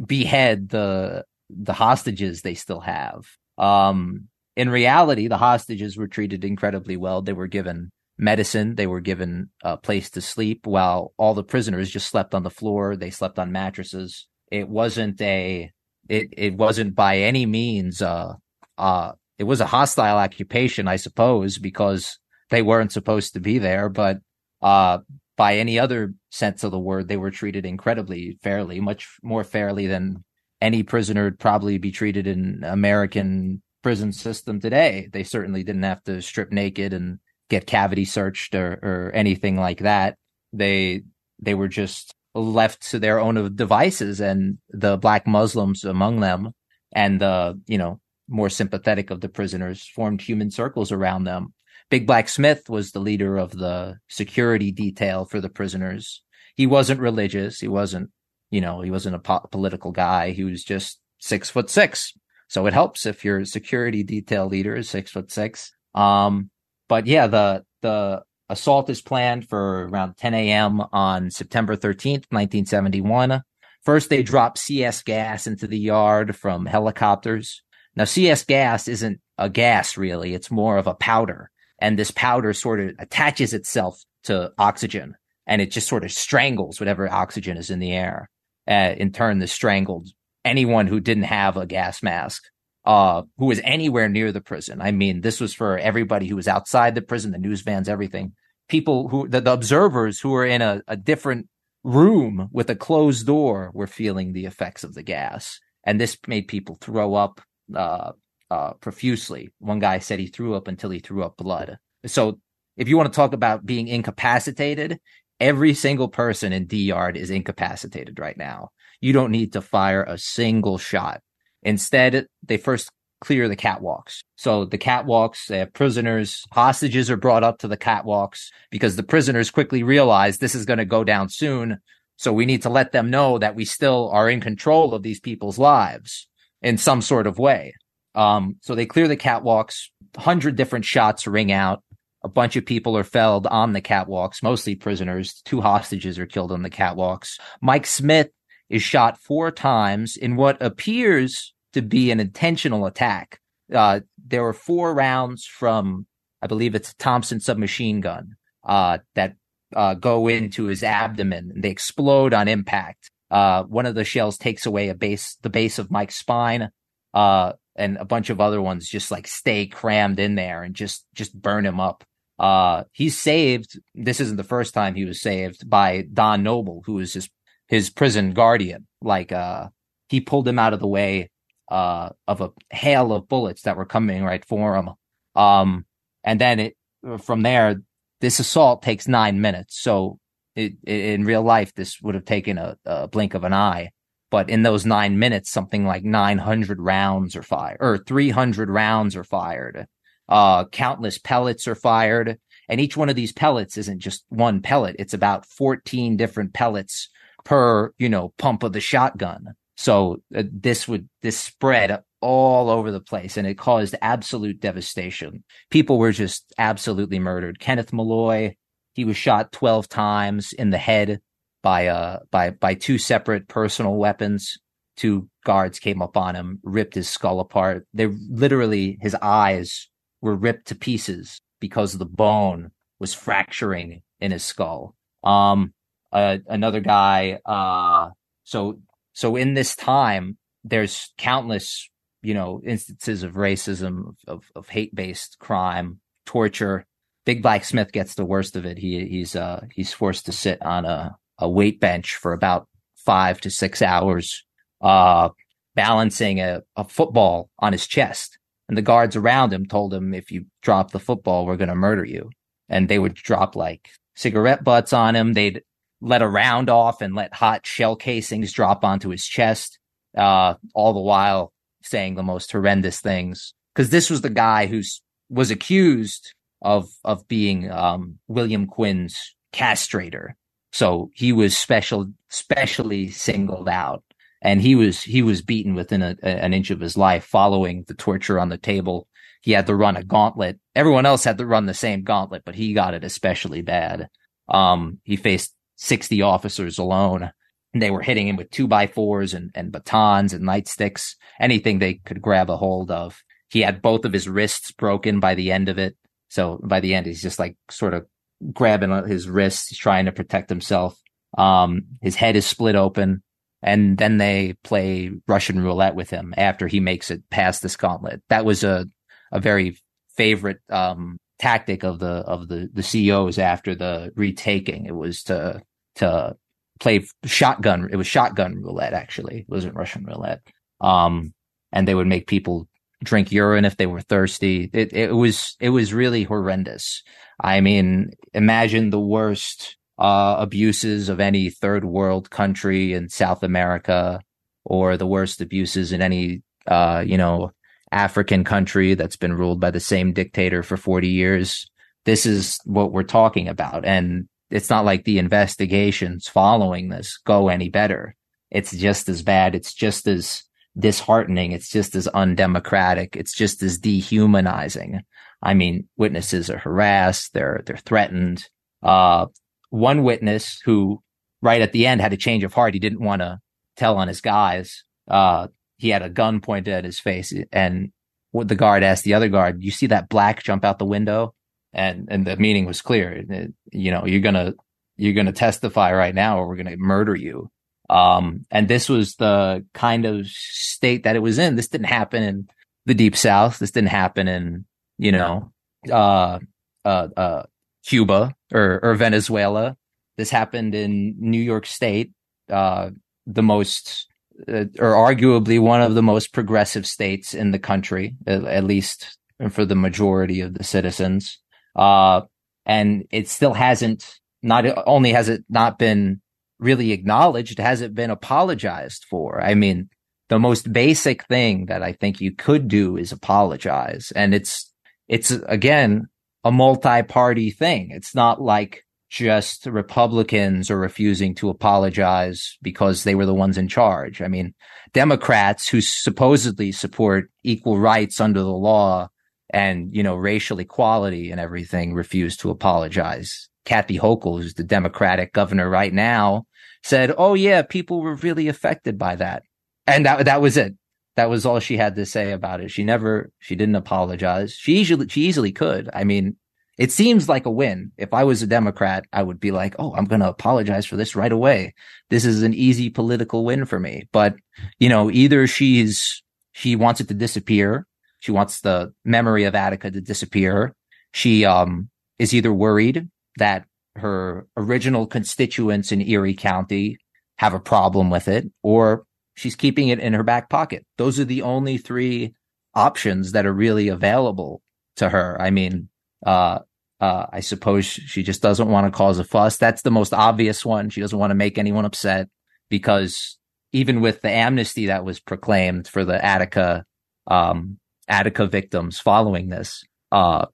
behead the the hostages they still have. Um, in reality, the hostages were treated incredibly well. They were given medicine. They were given a place to sleep while all the prisoners just slept on the floor. They slept on mattresses. It wasn't a, it, it wasn't by any means, uh, uh, it was a hostile occupation, I suppose, because they weren't supposed to be there, but, uh, by any other sense of the word, they were treated incredibly fairly, much more fairly than any prisoner would probably be treated in American prison system today. They certainly didn't have to strip naked and get cavity searched or, or anything like that. They they were just left to their own devices, and the black Muslims among them, and the you know more sympathetic of the prisoners formed human circles around them. Big Black Smith was the leader of the security detail for the prisoners. He wasn't religious. He wasn't, you know, he wasn't a po- political guy. He was just six foot six. So it helps if your security detail leader is six foot six. Um, but yeah, the the assault is planned for around 10 a.m. on September 13th, 1971. First, they drop CS gas into the yard from helicopters. Now, CS gas isn't a gas really; it's more of a powder, and this powder sort of attaches itself to oxygen, and it just sort of strangles whatever oxygen is in the air. Uh, in turn, this strangled anyone who didn't have a gas mask uh, who was anywhere near the prison. I mean, this was for everybody who was outside the prison, the news vans, everything. People who, the, the observers who were in a, a different room with a closed door were feeling the effects of the gas. And this made people throw up, uh, uh, profusely. One guy said he threw up until he threw up blood. So if you want to talk about being incapacitated, every single person in D Yard is incapacitated right now. You don't need to fire a single shot Instead, they first clear the catwalks. So the catwalks, they have prisoners, hostages are brought up to the catwalks because the prisoners quickly realize this is going to go down soon. So we need to let them know that we still are in control of these people's lives in some sort of way. Um, so they clear the catwalks, hundred different shots ring out. A bunch of people are felled on the catwalks, mostly prisoners. Two hostages are killed on the catwalks. Mike Smith is shot four times in what appears to be an intentional attack. Uh, there were four rounds from, I believe it's a Thompson submachine gun, uh, that, uh, go into his abdomen and they explode on impact. Uh, one of the shells takes away a base, the base of Mike's spine. Uh, and a bunch of other ones just like stay crammed in there and just, just burn him up. Uh, he's saved. This isn't the first time he was saved by Don Noble, who is his, his prison guardian. Like, uh, he pulled him out of the way uh, of a hail of bullets that were coming right for him. Um, and then it, from there, this assault takes nine minutes. So it, in real life, this would have taken a, a, blink of an eye. But in those nine minutes, something like 900 rounds are fired or 300 rounds are fired. Uh, countless pellets are fired. And each one of these pellets isn't just one pellet. It's about 14 different pellets per, you know, pump of the shotgun. So uh, this would this spread all over the place and it caused absolute devastation. People were just absolutely murdered. Kenneth Malloy, he was shot 12 times in the head by uh by by two separate personal weapons. Two guards came up on him, ripped his skull apart. They literally his eyes were ripped to pieces because the bone was fracturing in his skull. Um uh, another guy uh so so in this time, there's countless, you know, instances of racism, of, of hate based crime, torture. Big Black Smith gets the worst of it. He he's uh he's forced to sit on a, a weight bench for about five to six hours, uh, balancing a, a football on his chest. And the guards around him told him, if you drop the football, we're going to murder you. And they would drop like cigarette butts on him. They'd let a round off and let hot shell casings drop onto his chest, uh, all the while saying the most horrendous things. Cause this was the guy who was accused of, of being, um, William Quinn's castrator. So he was special, specially singled out and he was, he was beaten within a, an inch of his life following the torture on the table. He had to run a gauntlet. Everyone else had to run the same gauntlet, but he got it especially bad. Um, he faced 60 officers alone. And they were hitting him with two by fours and, and batons and nightsticks, anything they could grab a hold of. He had both of his wrists broken by the end of it. So by the end, he's just like sort of grabbing his wrists, trying to protect himself. Um, his head is split open. And then they play Russian roulette with him after he makes it past this gauntlet. That was a, a very favorite, um, tactic of the, of the, the CEOs after the retaking. It was to to play shotgun. It was shotgun roulette, actually. It wasn't Russian roulette. Um, and they would make people drink urine if they were thirsty. It, it was, it was really horrendous. I mean, imagine the worst, uh, abuses of any third world country in South America or the worst abuses in any, uh, you know, African country that's been ruled by the same dictator for 40 years. This is what we're talking about. And it's not like the investigations following this go any better. It's just as bad. It's just as disheartening. It's just as undemocratic. It's just as dehumanizing. I mean, witnesses are harassed. They're, they're threatened. Uh, one witness who right at the end had a change of heart. He didn't want to tell on his guys. Uh, he had a gun pointed at his face and the guard asked the other guard, you see that black jump out the window? And and the meaning was clear. It, you know, you're gonna you're gonna testify right now, or we're gonna murder you. Um, and this was the kind of state that it was in. This didn't happen in the deep south. This didn't happen in you know uh, uh, uh, Cuba or or Venezuela. This happened in New York State, uh, the most uh, or arguably one of the most progressive states in the country, at, at least for the majority of the citizens. Uh, and it still hasn't, not only has it not been really acknowledged, has it been apologized for? I mean, the most basic thing that I think you could do is apologize. And it's, it's again, a multi-party thing. It's not like just Republicans are refusing to apologize because they were the ones in charge. I mean, Democrats who supposedly support equal rights under the law and, you know, racial equality and everything refuse to apologize. Kathy Hochul, who's the Democratic governor right now, said, "Oh yeah, people were really affected by that." And that that was it. That was all she had to say about it. She never she didn't apologize. She easily she easily could. I mean, it seems like a win. If I was a Democrat, I would be like, "Oh, I'm going to apologize for this right away. This is an easy political win for me." But, you know, either she's she wants it to disappear. She wants the memory of Attica to disappear. She um is either worried that her original constituents in Erie County have a problem with it, or she's keeping it in her back pocket. Those are the only three options that are really available to her. I mean, uh, uh, I suppose she just doesn't want to cause a fuss. That's the most obvious one. She doesn't want to make anyone upset because even with the amnesty that was proclaimed for the Attica, um, Attica victims following this, uh,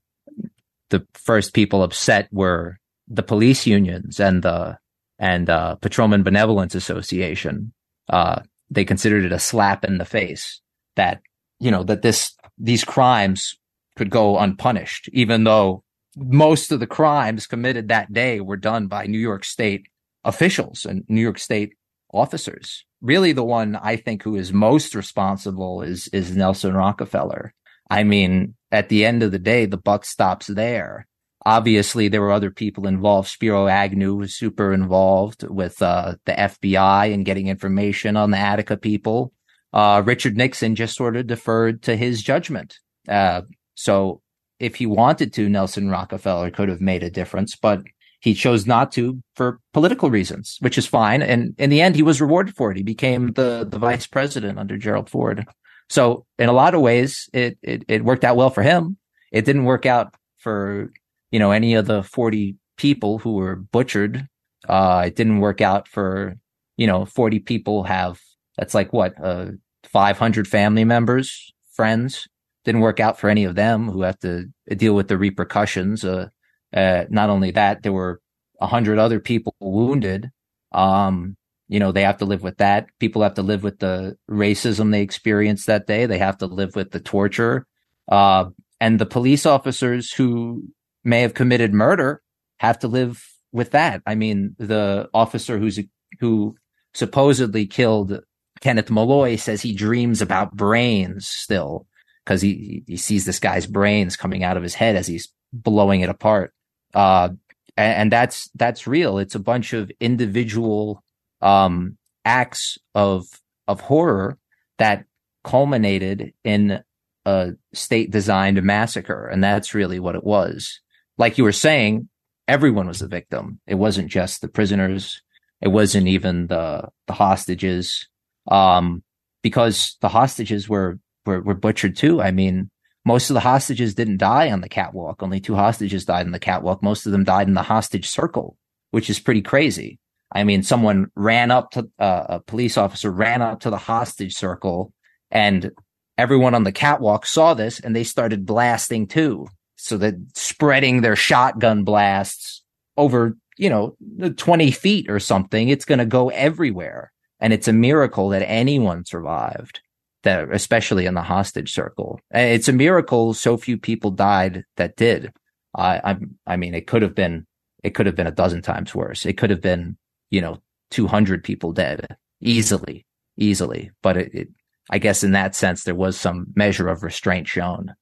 the first people upset were the police unions and the and uh, Patrolmen Benevolence Association. Uh, they considered it a slap in the face that you know that this these crimes could go unpunished, even though most of the crimes committed that day were done by New York State officials and New York State officers. Really, the one I think who is most responsible is is Nelson Rockefeller. I mean, at the end of the day, the buck stops there. Obviously, there were other people involved. Spiro Agnew was super involved with uh, the FBI and getting information on the Attica people. Uh, Richard Nixon just sort of deferred to his judgment. Uh, so if he wanted to, Nelson Rockefeller could have made a difference, but he chose not to for political reasons, which is fine. And in the end, he was rewarded for it. He became the, the vice president under Gerald Ford. So in a lot of ways, it, it, it worked out well for him. It didn't work out for, you know, any of the 40 people who were butchered. Uh, it didn't work out for, you know, 40 people have, that's like what, uh, 500 family members, friends. Didn't work out for any of them who have to deal with the repercussions. Uh, uh, not only that, there were a hundred other people wounded. Um, you know, they have to live with that. People have to live with the racism they experienced that day. They have to live with the torture. Uh, and the police officers who may have committed murder have to live with that. I mean, the officer who's, who supposedly killed Kenneth Malloy says he dreams about brains still because he, he sees this guy's brains coming out of his head as he's blowing it apart. Uh, and, and that's, that's real. It's a bunch of individual um, acts of of horror that culminated in a state designed massacre, and that's really what it was. Like you were saying, everyone was a victim. It wasn't just the prisoners. It wasn't even the the hostages, um, because the hostages were, were were butchered too. I mean, most of the hostages didn't die on the catwalk. Only two hostages died on the catwalk. Most of them died in the hostage circle, which is pretty crazy. I mean, someone ran up to uh, a police officer ran up to the hostage circle and everyone on the catwalk saw this and they started blasting too. So that spreading their shotgun blasts over, you know, 20 feet or something, it's going to go everywhere. And it's a miracle that anyone survived that, especially in the hostage circle. Eh, it's a miracle so few people died that did. I, I, I mean, it could have been, it could have been a dozen times worse. It could have been you know, 200 people dead easily, easily. But it, it, I guess in that sense, there was some measure of restraint shown.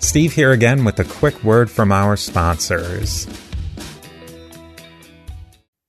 Steve here again with a quick word from our sponsors.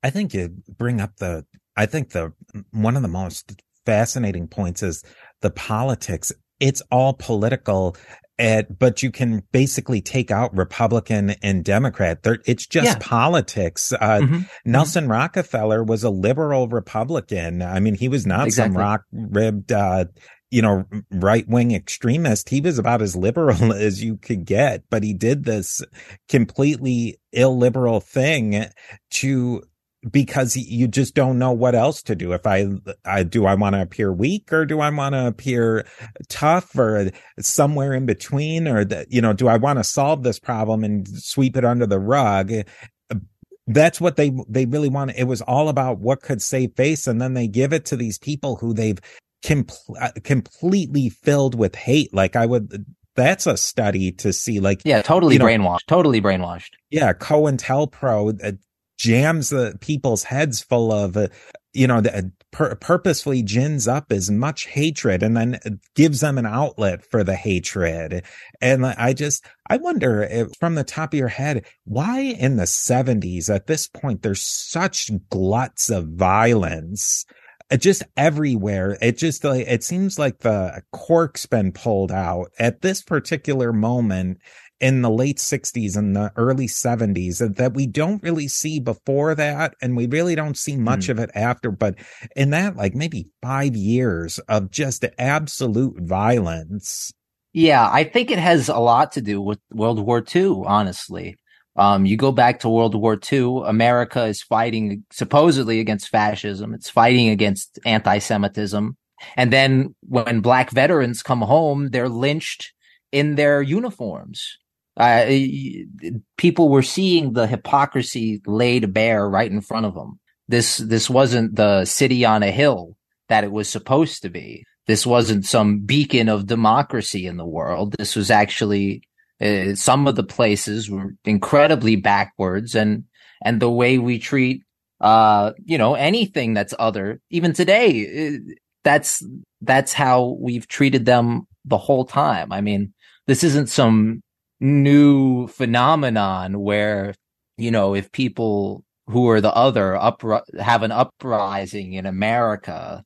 I think you bring up the, I think the, one of the most fascinating points is the politics. It's all political at, but you can basically take out Republican and Democrat. They're, it's just yeah. politics. Uh, mm-hmm. Nelson mm-hmm. Rockefeller was a liberal Republican. I mean, he was not exactly. some rock ribbed, uh, you know, right wing extremist. He was about as liberal [LAUGHS] as you could get, but he did this completely illiberal thing to because you just don't know what else to do. If I, I do, I want to appear weak or do I want to appear tough or somewhere in between? Or that, you know, do I want to solve this problem and sweep it under the rug? That's what they, they really want. It was all about what could save face. And then they give it to these people who they've com- uh, completely filled with hate. Like I would, that's a study to see like yeah totally you know, brainwashed totally brainwashed yeah COINTELPRO uh, jams the people's heads full of uh, you know the, uh, pur- purposefully gins up as much hatred and then gives them an outlet for the hatred and i just i wonder if, from the top of your head why in the 70s at this point there's such gluts of violence just everywhere. It just like it seems like the cork's been pulled out at this particular moment in the late 60s and the early 70s that we don't really see before that and we really don't see much mm. of it after but in that like maybe 5 years of just absolute violence yeah i think it has a lot to do with world war ii honestly um, you go back to World War II, America is fighting supposedly against fascism. It's fighting against anti-Semitism. And then when black veterans come home, they're lynched in their uniforms. Uh, people were seeing the hypocrisy laid bare right in front of them. This, this wasn't the city on a hill that it was supposed to be. This wasn't some beacon of democracy in the world. This was actually uh, some of the places were incredibly backwards and, and the way we treat, uh, you know, anything that's other, even today, that's, that's how we've treated them the whole time. I mean, this isn't some new phenomenon where, you know, if people who are the other have an uprising in America,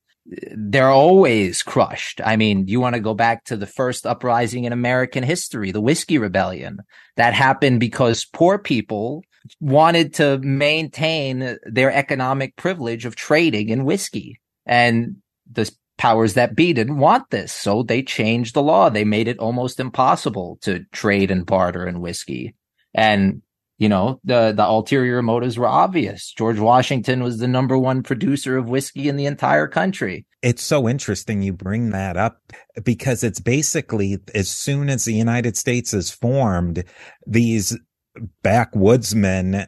they're always crushed. I mean, you want to go back to the first uprising in American history, the Whiskey Rebellion. That happened because poor people wanted to maintain their economic privilege of trading in whiskey. And the powers that be didn't want this. So they changed the law. They made it almost impossible to trade and barter in whiskey. And you know, the, the ulterior motives were obvious. George Washington was the number one producer of whiskey in the entire country. It's so interesting you bring that up because it's basically as soon as the United States is formed, these backwoodsmen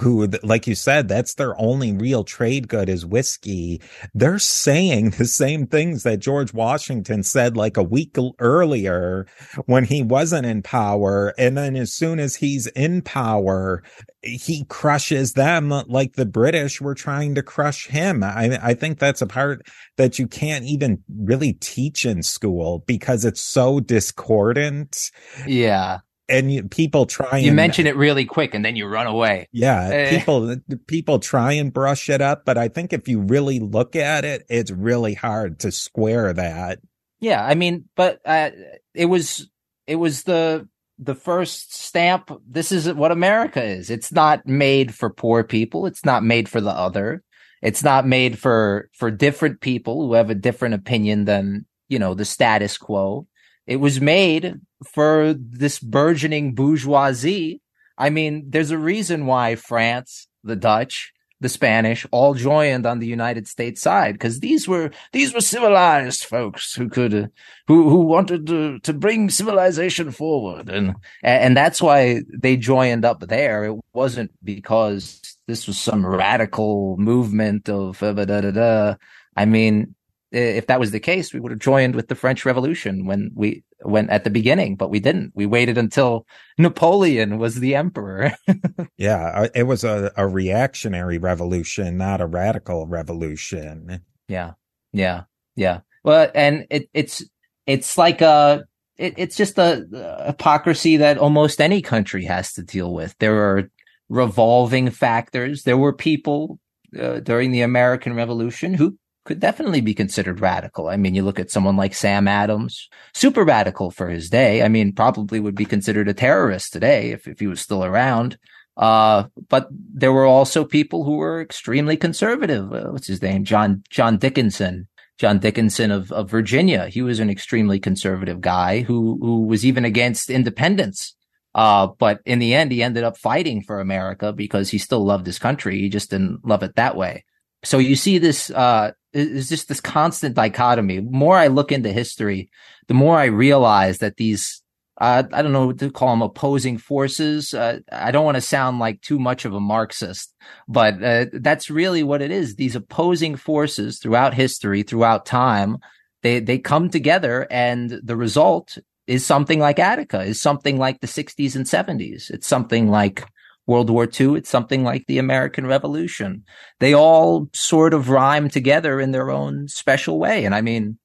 who, like you said, that's their only real trade good is whiskey. They're saying [LAUGHS] the same things that George Washington said like a week earlier when he wasn't in power. And then as soon as he's in power, he crushes them like the British were trying to crush him. I, I think that's a part that you can't even really teach in school because it's so discordant. Yeah and you, people try you and, mention it really quick and then you run away. Yeah eh. people people try and brush it up but i think if you really look at it it's really hard to square that. Yeah i mean but uh, it was it was the the first stamp this is what america is. It's not made for poor people. It's not made for the other. It's not made for for different people who have a different opinion than you know the status quo it was made for this burgeoning bourgeoisie. I mean, there's a reason why France, the Dutch, the Spanish all joined on the United States side because these were these were civilized folks who could who who wanted to to bring civilization forward and and that's why they joined up there. It wasn't because this was some radical movement of uh, da, da, da, I mean, if that was the case, we would have joined with the French Revolution when we went at the beginning, but we didn't. We waited until Napoleon was the emperor. [LAUGHS] yeah, uh, it was a, a reactionary revolution, not a radical revolution. Yeah, yeah, yeah. Well, and it, it's it's like a it, it's just a, a hypocrisy that almost any country has to deal with. There are revolving factors. There were people uh, during the American Revolution who could definitely be considered radical. I mean, you look at someone like Sam Adams, super radical for his day. I mean, probably would be considered a terrorist today if, if he was still around. Uh, but there were also people who were extremely conservative. Uh, what's his name? John, John Dickinson. John Dickinson of, of Virginia. He was an extremely conservative guy who, who was even against independence. Uh, but in the end, he ended up fighting for America because he still loved his country. He just didn't love it that way. So you see this, uh, is just this constant dichotomy. The more I look into history, the more I realize that these, uh, I don't know what to call them opposing forces. Uh, I don't want to sound like too much of a Marxist, but uh, that's really what it is. These opposing forces throughout history, throughout time, they, they come together and the result is something like Attica, is something like the 60s and 70s. It's something like World War II. It's something like the American Revolution. They all sort of rhyme together in their own special way. And I mean,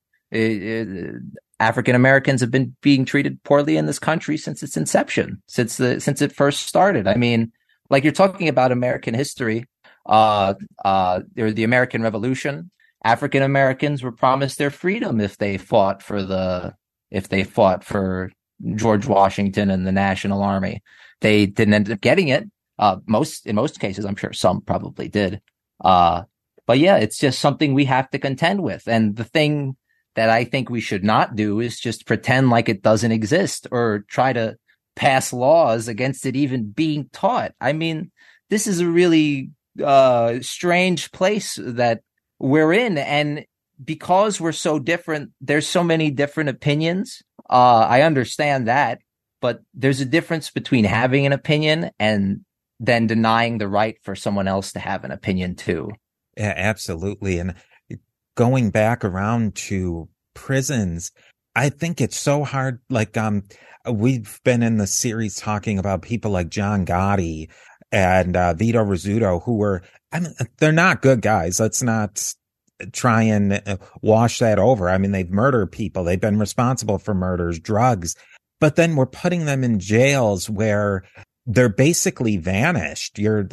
African Americans have been being treated poorly in this country since its inception, since the since it first started. I mean, like you're talking about American history, uh, uh, the American Revolution. African Americans were promised their freedom if they fought for the if they fought for George Washington and the National Army. They didn't end up getting it. Uh, most in most cases, I'm sure some probably did. Uh, but yeah, it's just something we have to contend with. And the thing that I think we should not do is just pretend like it doesn't exist or try to pass laws against it even being taught. I mean, this is a really uh, strange place that we're in, and because we're so different, there's so many different opinions. Uh, I understand that, but there's a difference between having an opinion and then denying the right for someone else to have an opinion too. Yeah, absolutely. And going back around to prisons, I think it's so hard. Like, um, we've been in the series talking about people like John Gotti and uh, Vito Rizzuto, who were, I mean, they're not good guys. Let's not try and uh, wash that over. I mean, they've murdered people. They've been responsible for murders, drugs, but then we're putting them in jails where they're basically vanished. You're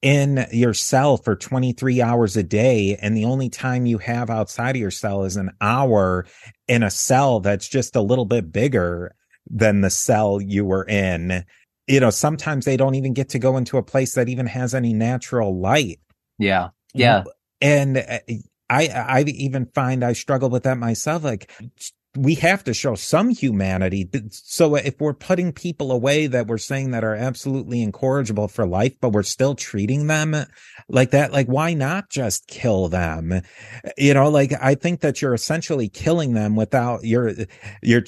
in your cell for 23 hours a day. And the only time you have outside of your cell is an hour in a cell that's just a little bit bigger than the cell you were in. You know, sometimes they don't even get to go into a place that even has any natural light. Yeah. Yeah. And uh, I I even find I struggle with that myself. Like we have to show some humanity. So if we're putting people away that we're saying that are absolutely incorrigible for life, but we're still treating them like that, like why not just kill them? You know, like I think that you're essentially killing them without your your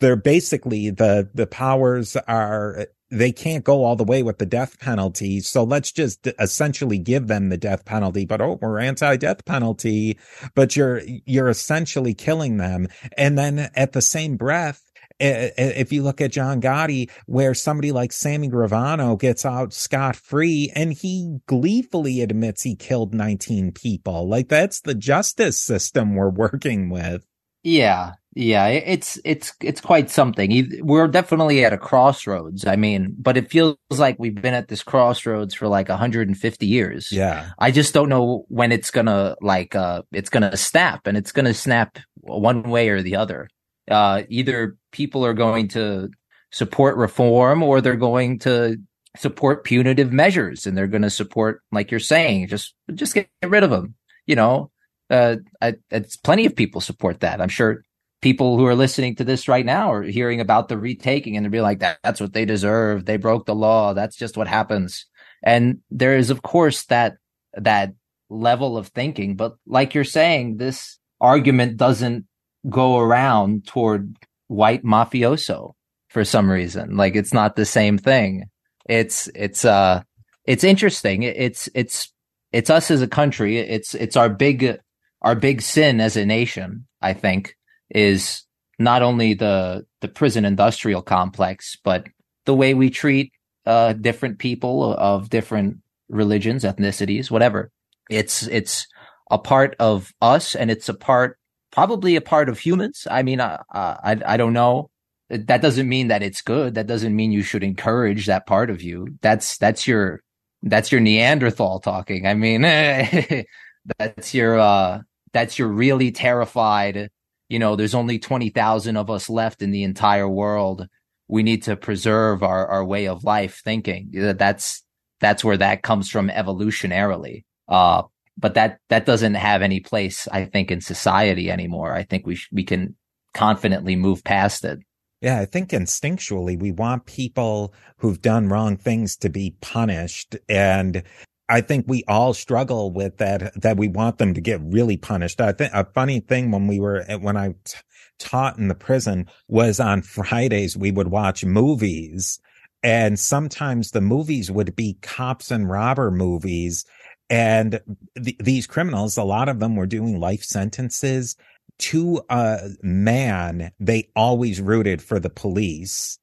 they're basically the the powers are they can't go all the way with the death penalty. So let's just essentially give them the death penalty. But oh, we're anti-death penalty, but you're, you're essentially killing them. And then at the same breath, if you look at John Gotti, where somebody like Sammy Gravano gets out scot free and he gleefully admits he killed 19 people. Like that's the justice system we're working with. Yeah. Yeah, it's it's it's quite something. We're definitely at a crossroads. I mean, but it feels like we've been at this crossroads for like 150 years. Yeah. I just don't know when it's gonna like uh it's gonna snap, and it's gonna snap one way or the other. Uh, either people are going to support reform, or they're going to support punitive measures, and they're going to support, like you're saying, just just get rid of them. You know, uh, I, it's plenty of people support that. I'm sure people who are listening to this right now are hearing about the retaking and they're be like that that's what they deserve. They broke the law. That's just what happens. And there is of course that that level of thinking but like you're saying this argument doesn't go around toward white mafioso for some reason. Like it's not the same thing. It's it's uh it's interesting. It's it's it's us as a country. It's it's our big our big sin as a nation i think is not only the the prison industrial complex, but the way we treat uh, different people of different religions, ethnicities, whatever. It's it's a part of us, and it's a part, probably a part of humans. I mean, uh, uh, I I don't know. That doesn't mean that it's good. That doesn't mean you should encourage that part of you. That's that's your that's your Neanderthal talking. I mean, [LAUGHS] that's your uh that's your really terrified you know, there's only 20,000 of us left in the entire world. We need to preserve our, our way of life thinking. That's, that's where that comes from evolutionarily. Uh, but that, that doesn't have any place, I think, in society anymore. I think we, sh- we can confidently move past it. Yeah, I think instinctually we want people who've done wrong things to be punished. And I think we all struggle with that, that we want them to get really punished. I think a funny thing when we were, eh, when I t- taught in the prison was on Fridays, we would watch movies and sometimes the movies would be cops and robber movies. And th- these criminals, a lot of them were doing life sentences to a man. They always rooted for the police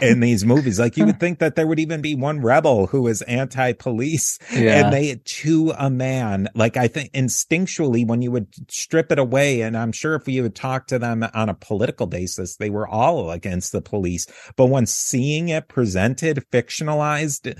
in [LAUGHS] these movies. Like you would think that there would even be one rebel who is anti-police yeah. and they to a man, like I think instinctually when you would strip it away, and I'm sure if you would talk to them on a political basis, they were all against the police. But when seeing it presented, fictionalized,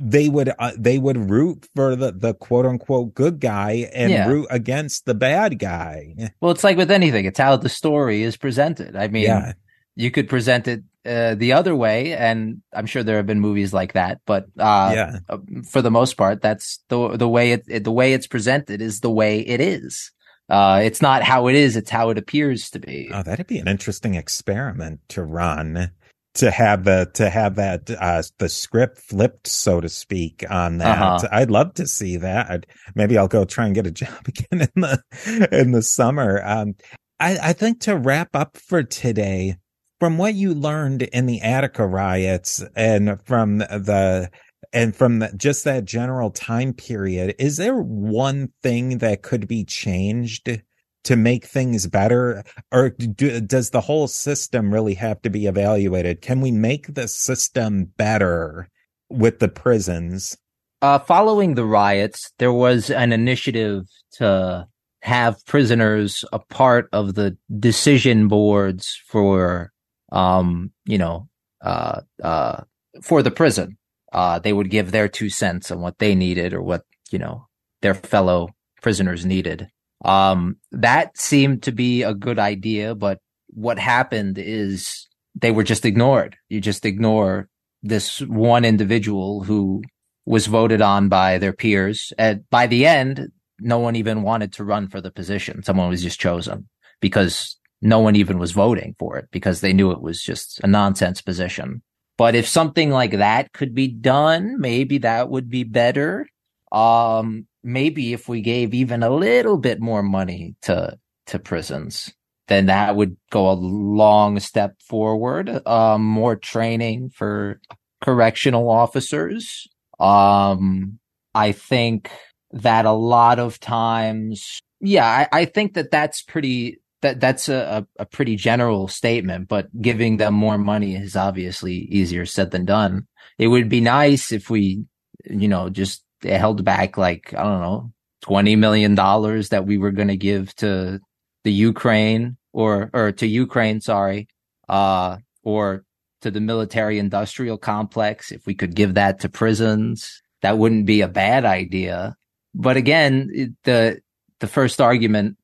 they would uh, they would root for the the quote unquote good guy and yeah. root against the bad guy. Well, it's like with anything; it's how the story is presented. I mean, yeah. You could present it uh, the other way, and I'm sure there have been movies like that. But uh, yeah. Uh, for the most part, that's the the way it, it, the way it's presented is the way it is. Uh, it's not how it is; it's how it appears to be. Oh, that'd be an interesting experiment to run to have the to have that uh the script flipped so to speak on that uh-huh. i'd love to see that I'd, maybe i'll go try and get a [LAUGHS] job again in the in the summer um i i think to wrap up for today from what you learned in the Attica riots and from the and from the, just that general time period, is there one thing that could be changed to make things better, or do, does the whole system really have to be evaluated? Can we make the system better with the prisons? Uh, following the riots, there was an initiative to have prisoners a part of the decision boards for um, you know, uh, uh, for the prison. Uh, they would give their two cents on what they needed or what, you know, their fellow prisoners needed. Um, that seemed to be a good idea, but what happened is they were just ignored. You just ignore this one individual who was voted on by their peers. And by the end, no one even wanted to run for the position. Someone was just chosen because no one even was voting for it because they knew it was just a nonsense position. But if something like that could be done, maybe that would be better. Um, maybe if we gave even a little bit more money to to prisons, then that would go a long step forward. Um, more training for correctional officers. Um, I think that a lot of times, yeah, I, I think that that's pretty that that's a, a pretty general statement, but giving them more money is obviously easier said than done. It would be nice if we, you know, just held back like, I don't know, $20 million that we were going to give to the Ukraine or, or to Ukraine, sorry, uh, or to the military industrial complex. If we could give that to prisons, that wouldn't be a bad idea. But again, the, the first argument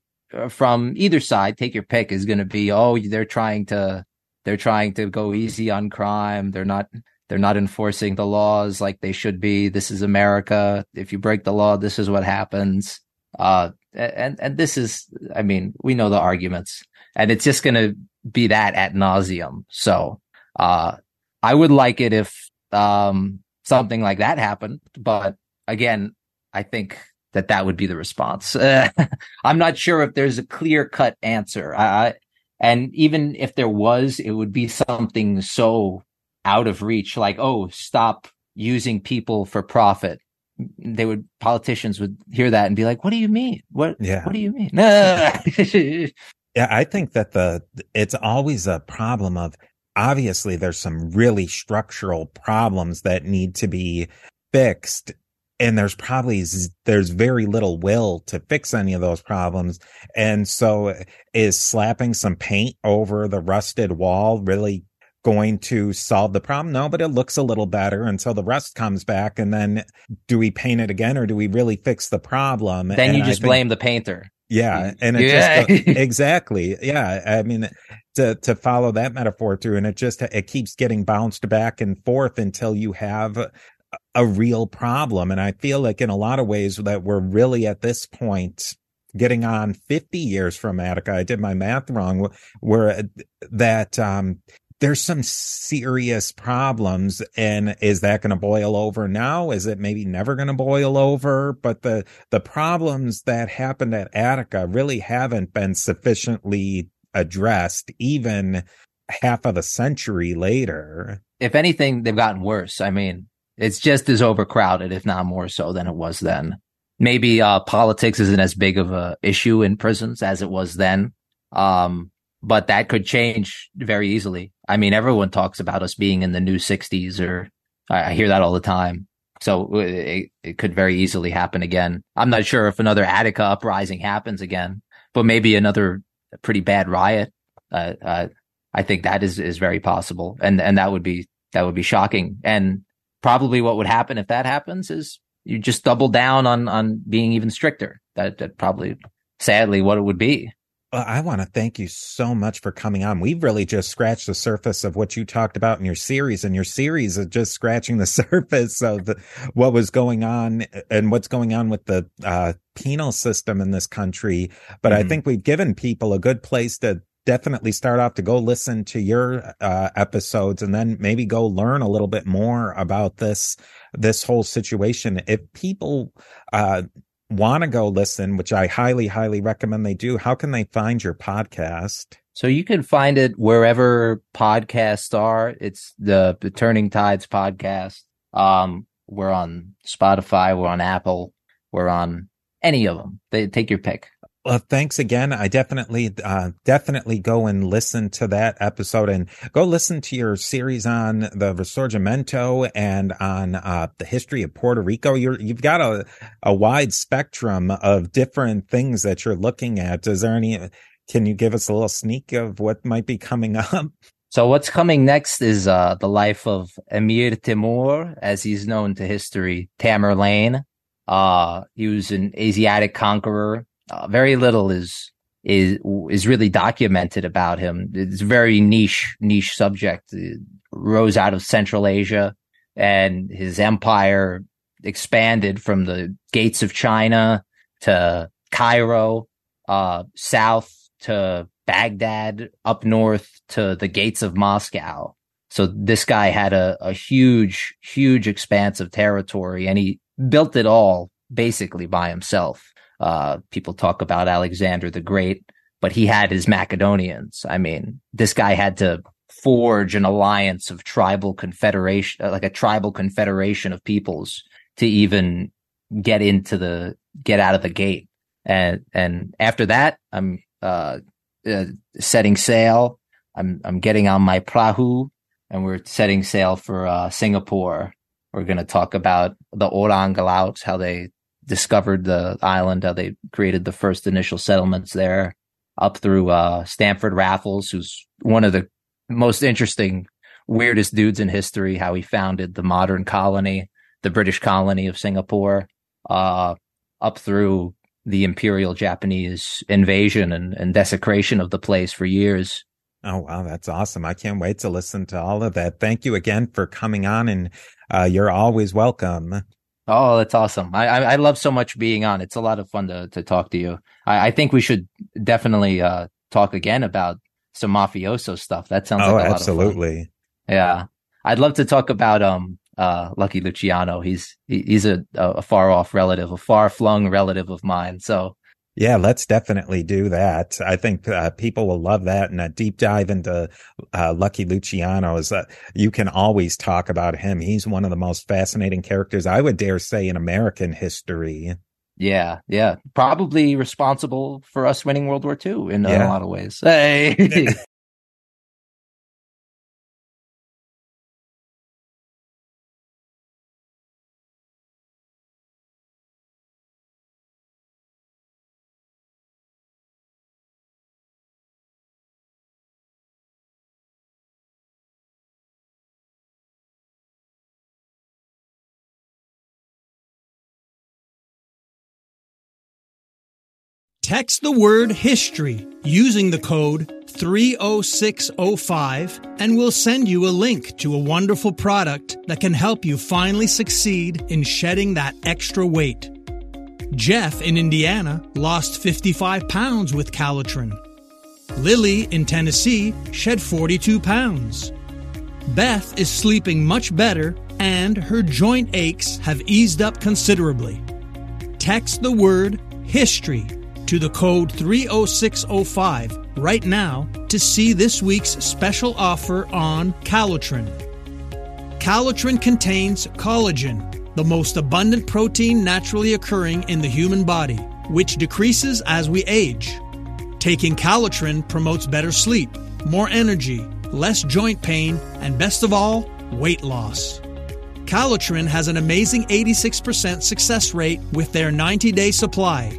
from either side, take your pick, is going to be, oh, they're trying to, they're trying to go easy on crime. They're not, they're not enforcing the laws like they should be. This is America. If you break the law, this is what happens. Uh, and, and this is, I mean, we know the arguments and it's just going to be that at nauseum. So, uh, I would like it if, um, something like that happened. But again, I think that that would be the response. Uh, [LAUGHS] I'm not sure if there's a clear cut answer. I, and even if there was, it would be something so out of reach, like, oh, stop using people for profit. They would politicians would hear that and be like, "What do you mean? What? Yeah. What do you mean?" [LAUGHS] yeah, I think that the it's always a problem of obviously there's some really structural problems that need to be fixed and there's probably there's very little will to fix any of those problems. And so is slapping some paint over the rusted wall really going to solve the problem? No but it looks a little better. Until the rust comes back and then do we paint it again or do we really fix the problem? Then and you just think, blame the painter. Yeah and it yeah. just [LAUGHS] exactly. Yeah i mean to to follow that metaphor through and it just it keeps getting bounced back and forth until you have a real problem. And I feel like in a lot of ways that we're really at this point getting on 50 years from Attica. I did my math wrong. Where that um, there's some serious problems, and is that going to boil over now? Is it maybe never going to boil over? But the the problems that happened at Attica really haven't been sufficiently addressed, even half of a century later. If anything, they've gotten worse. I mean, it's just as overcrowded, if not more so than it was then. Maybe uh, politics isn't as big of a issue in prisons as it was then. Um, but that could change very easily. I mean, everyone talks about us being in the new 60s, or I, I hear that all the time. So it, it could very easily happen again. I'm not sure if another Attica uprising happens again, but maybe another pretty bad riot. Uh, uh, I think that is is very possible, and and that would be that would be shocking. And probably what would happen if that happens is you just double down on on being even stricter. That that probably sadly what it would be. Well, I want to thank you so much for coming on. We've really just scratched the surface of what you talked about in your series, and your series is just scratching the [LAUGHS] surface of the, what was going on and what's going on with the uh, penal system in this country. But mm-hmm. I think we've given people a good place to definitely start off to go listen to your uh, episodes and then maybe go learn a little bit more about this this whole situation. If people uh, want to go listen, which I highly, highly recommend they do, how can they find your podcast? So you can find it wherever podcasts are. It's the, the Turning Tides podcast. Um, we're on Spotify, we're on Apple, we're on any of them. They take your pick. Well, thanks again. I definitely, uh, definitely go and listen to that episode and go listen to your series on the Risorgimento and on, uh, the history of Puerto Rico. You're, you've got a, a wide spectrum of different things that you're looking at. Is there any, can you give us a little sneak of what might be coming [LAUGHS] up? So what's coming next is, uh, the life of Emir Timur, as he's known to history, Tamerlane. Uh, he was an Asiatic conqueror uh, very little is is is really documented about him. It's a very niche niche subject. It rose out of Central Asia, and his empire expanded from the gates of China to Cairo, uh, south to Baghdad, up north to the gates of Moscow. So this guy had a, a huge, huge expanse of territory, and he built it all basically by himself. Uh, people talk about Alexander the Great, but he had his Macedonians. I mean, this guy had to forge an alliance of tribal confederation, like a tribal confederation of peoples to even get into the, get out of the gate. And, and after that, I'm, uh, uh setting sail. I'm, I'm getting on my prahu and we're setting sail for, uh, Singapore. We're going to talk about the Orang Laut, how they discovered the island, how they created the first initial settlements there, up through uh, Stamford Raffles, who's one of the most interesting, weirdest dudes in history, how he founded the modern colony, the British colony of Singapore, uh, up through the imperial Japanese invasion and, and desecration of the place for years. Oh, wow. That's awesome. I can't wait to listen to all of that. Thank you again for coming on and uh, you're always welcome. Oh, that's awesome. I, I, I love so much being on. It's a lot of fun to to talk to you. I, I think we should definitely uh, talk again about some mafioso stuff. That sounds oh, like a absolutely. Lot of fun. Yeah, I'd love to talk about um uh Lucky Luciano. He's he, he's a a far off relative, a far flung relative of mine. So yeah, let's definitely do that. I think uh, people will love that and a deep dive into uh, Lucky Luciano is uh, you can always talk about him. He's one of the most fascinating characters I would dare say in American history. Yeah, yeah, probably responsible for us winning World War II in, yeah. a lot of ways. Hey. [LAUGHS] [LAUGHS] Text the word history using the code 30605 and we'll send you a link to a wonderful product that can help you finally succeed in shedding that extra weight. Jeff in Indiana lost 55 pounds with Calitrin. Lily in Tennessee shed 42 pounds. Beth is sleeping much better and her joint aches have eased up considerably. Text the word history to the code 30605 right now to see this week's special offer on Calitrin. Calitrin contains collagen, the most abundant protein naturally occurring in the human body, which decreases as we age. Taking Calitrin promotes better sleep, more energy, less joint pain, and best of all, weight loss. Calitrin has an amazing 86% success rate with their 90 day supply.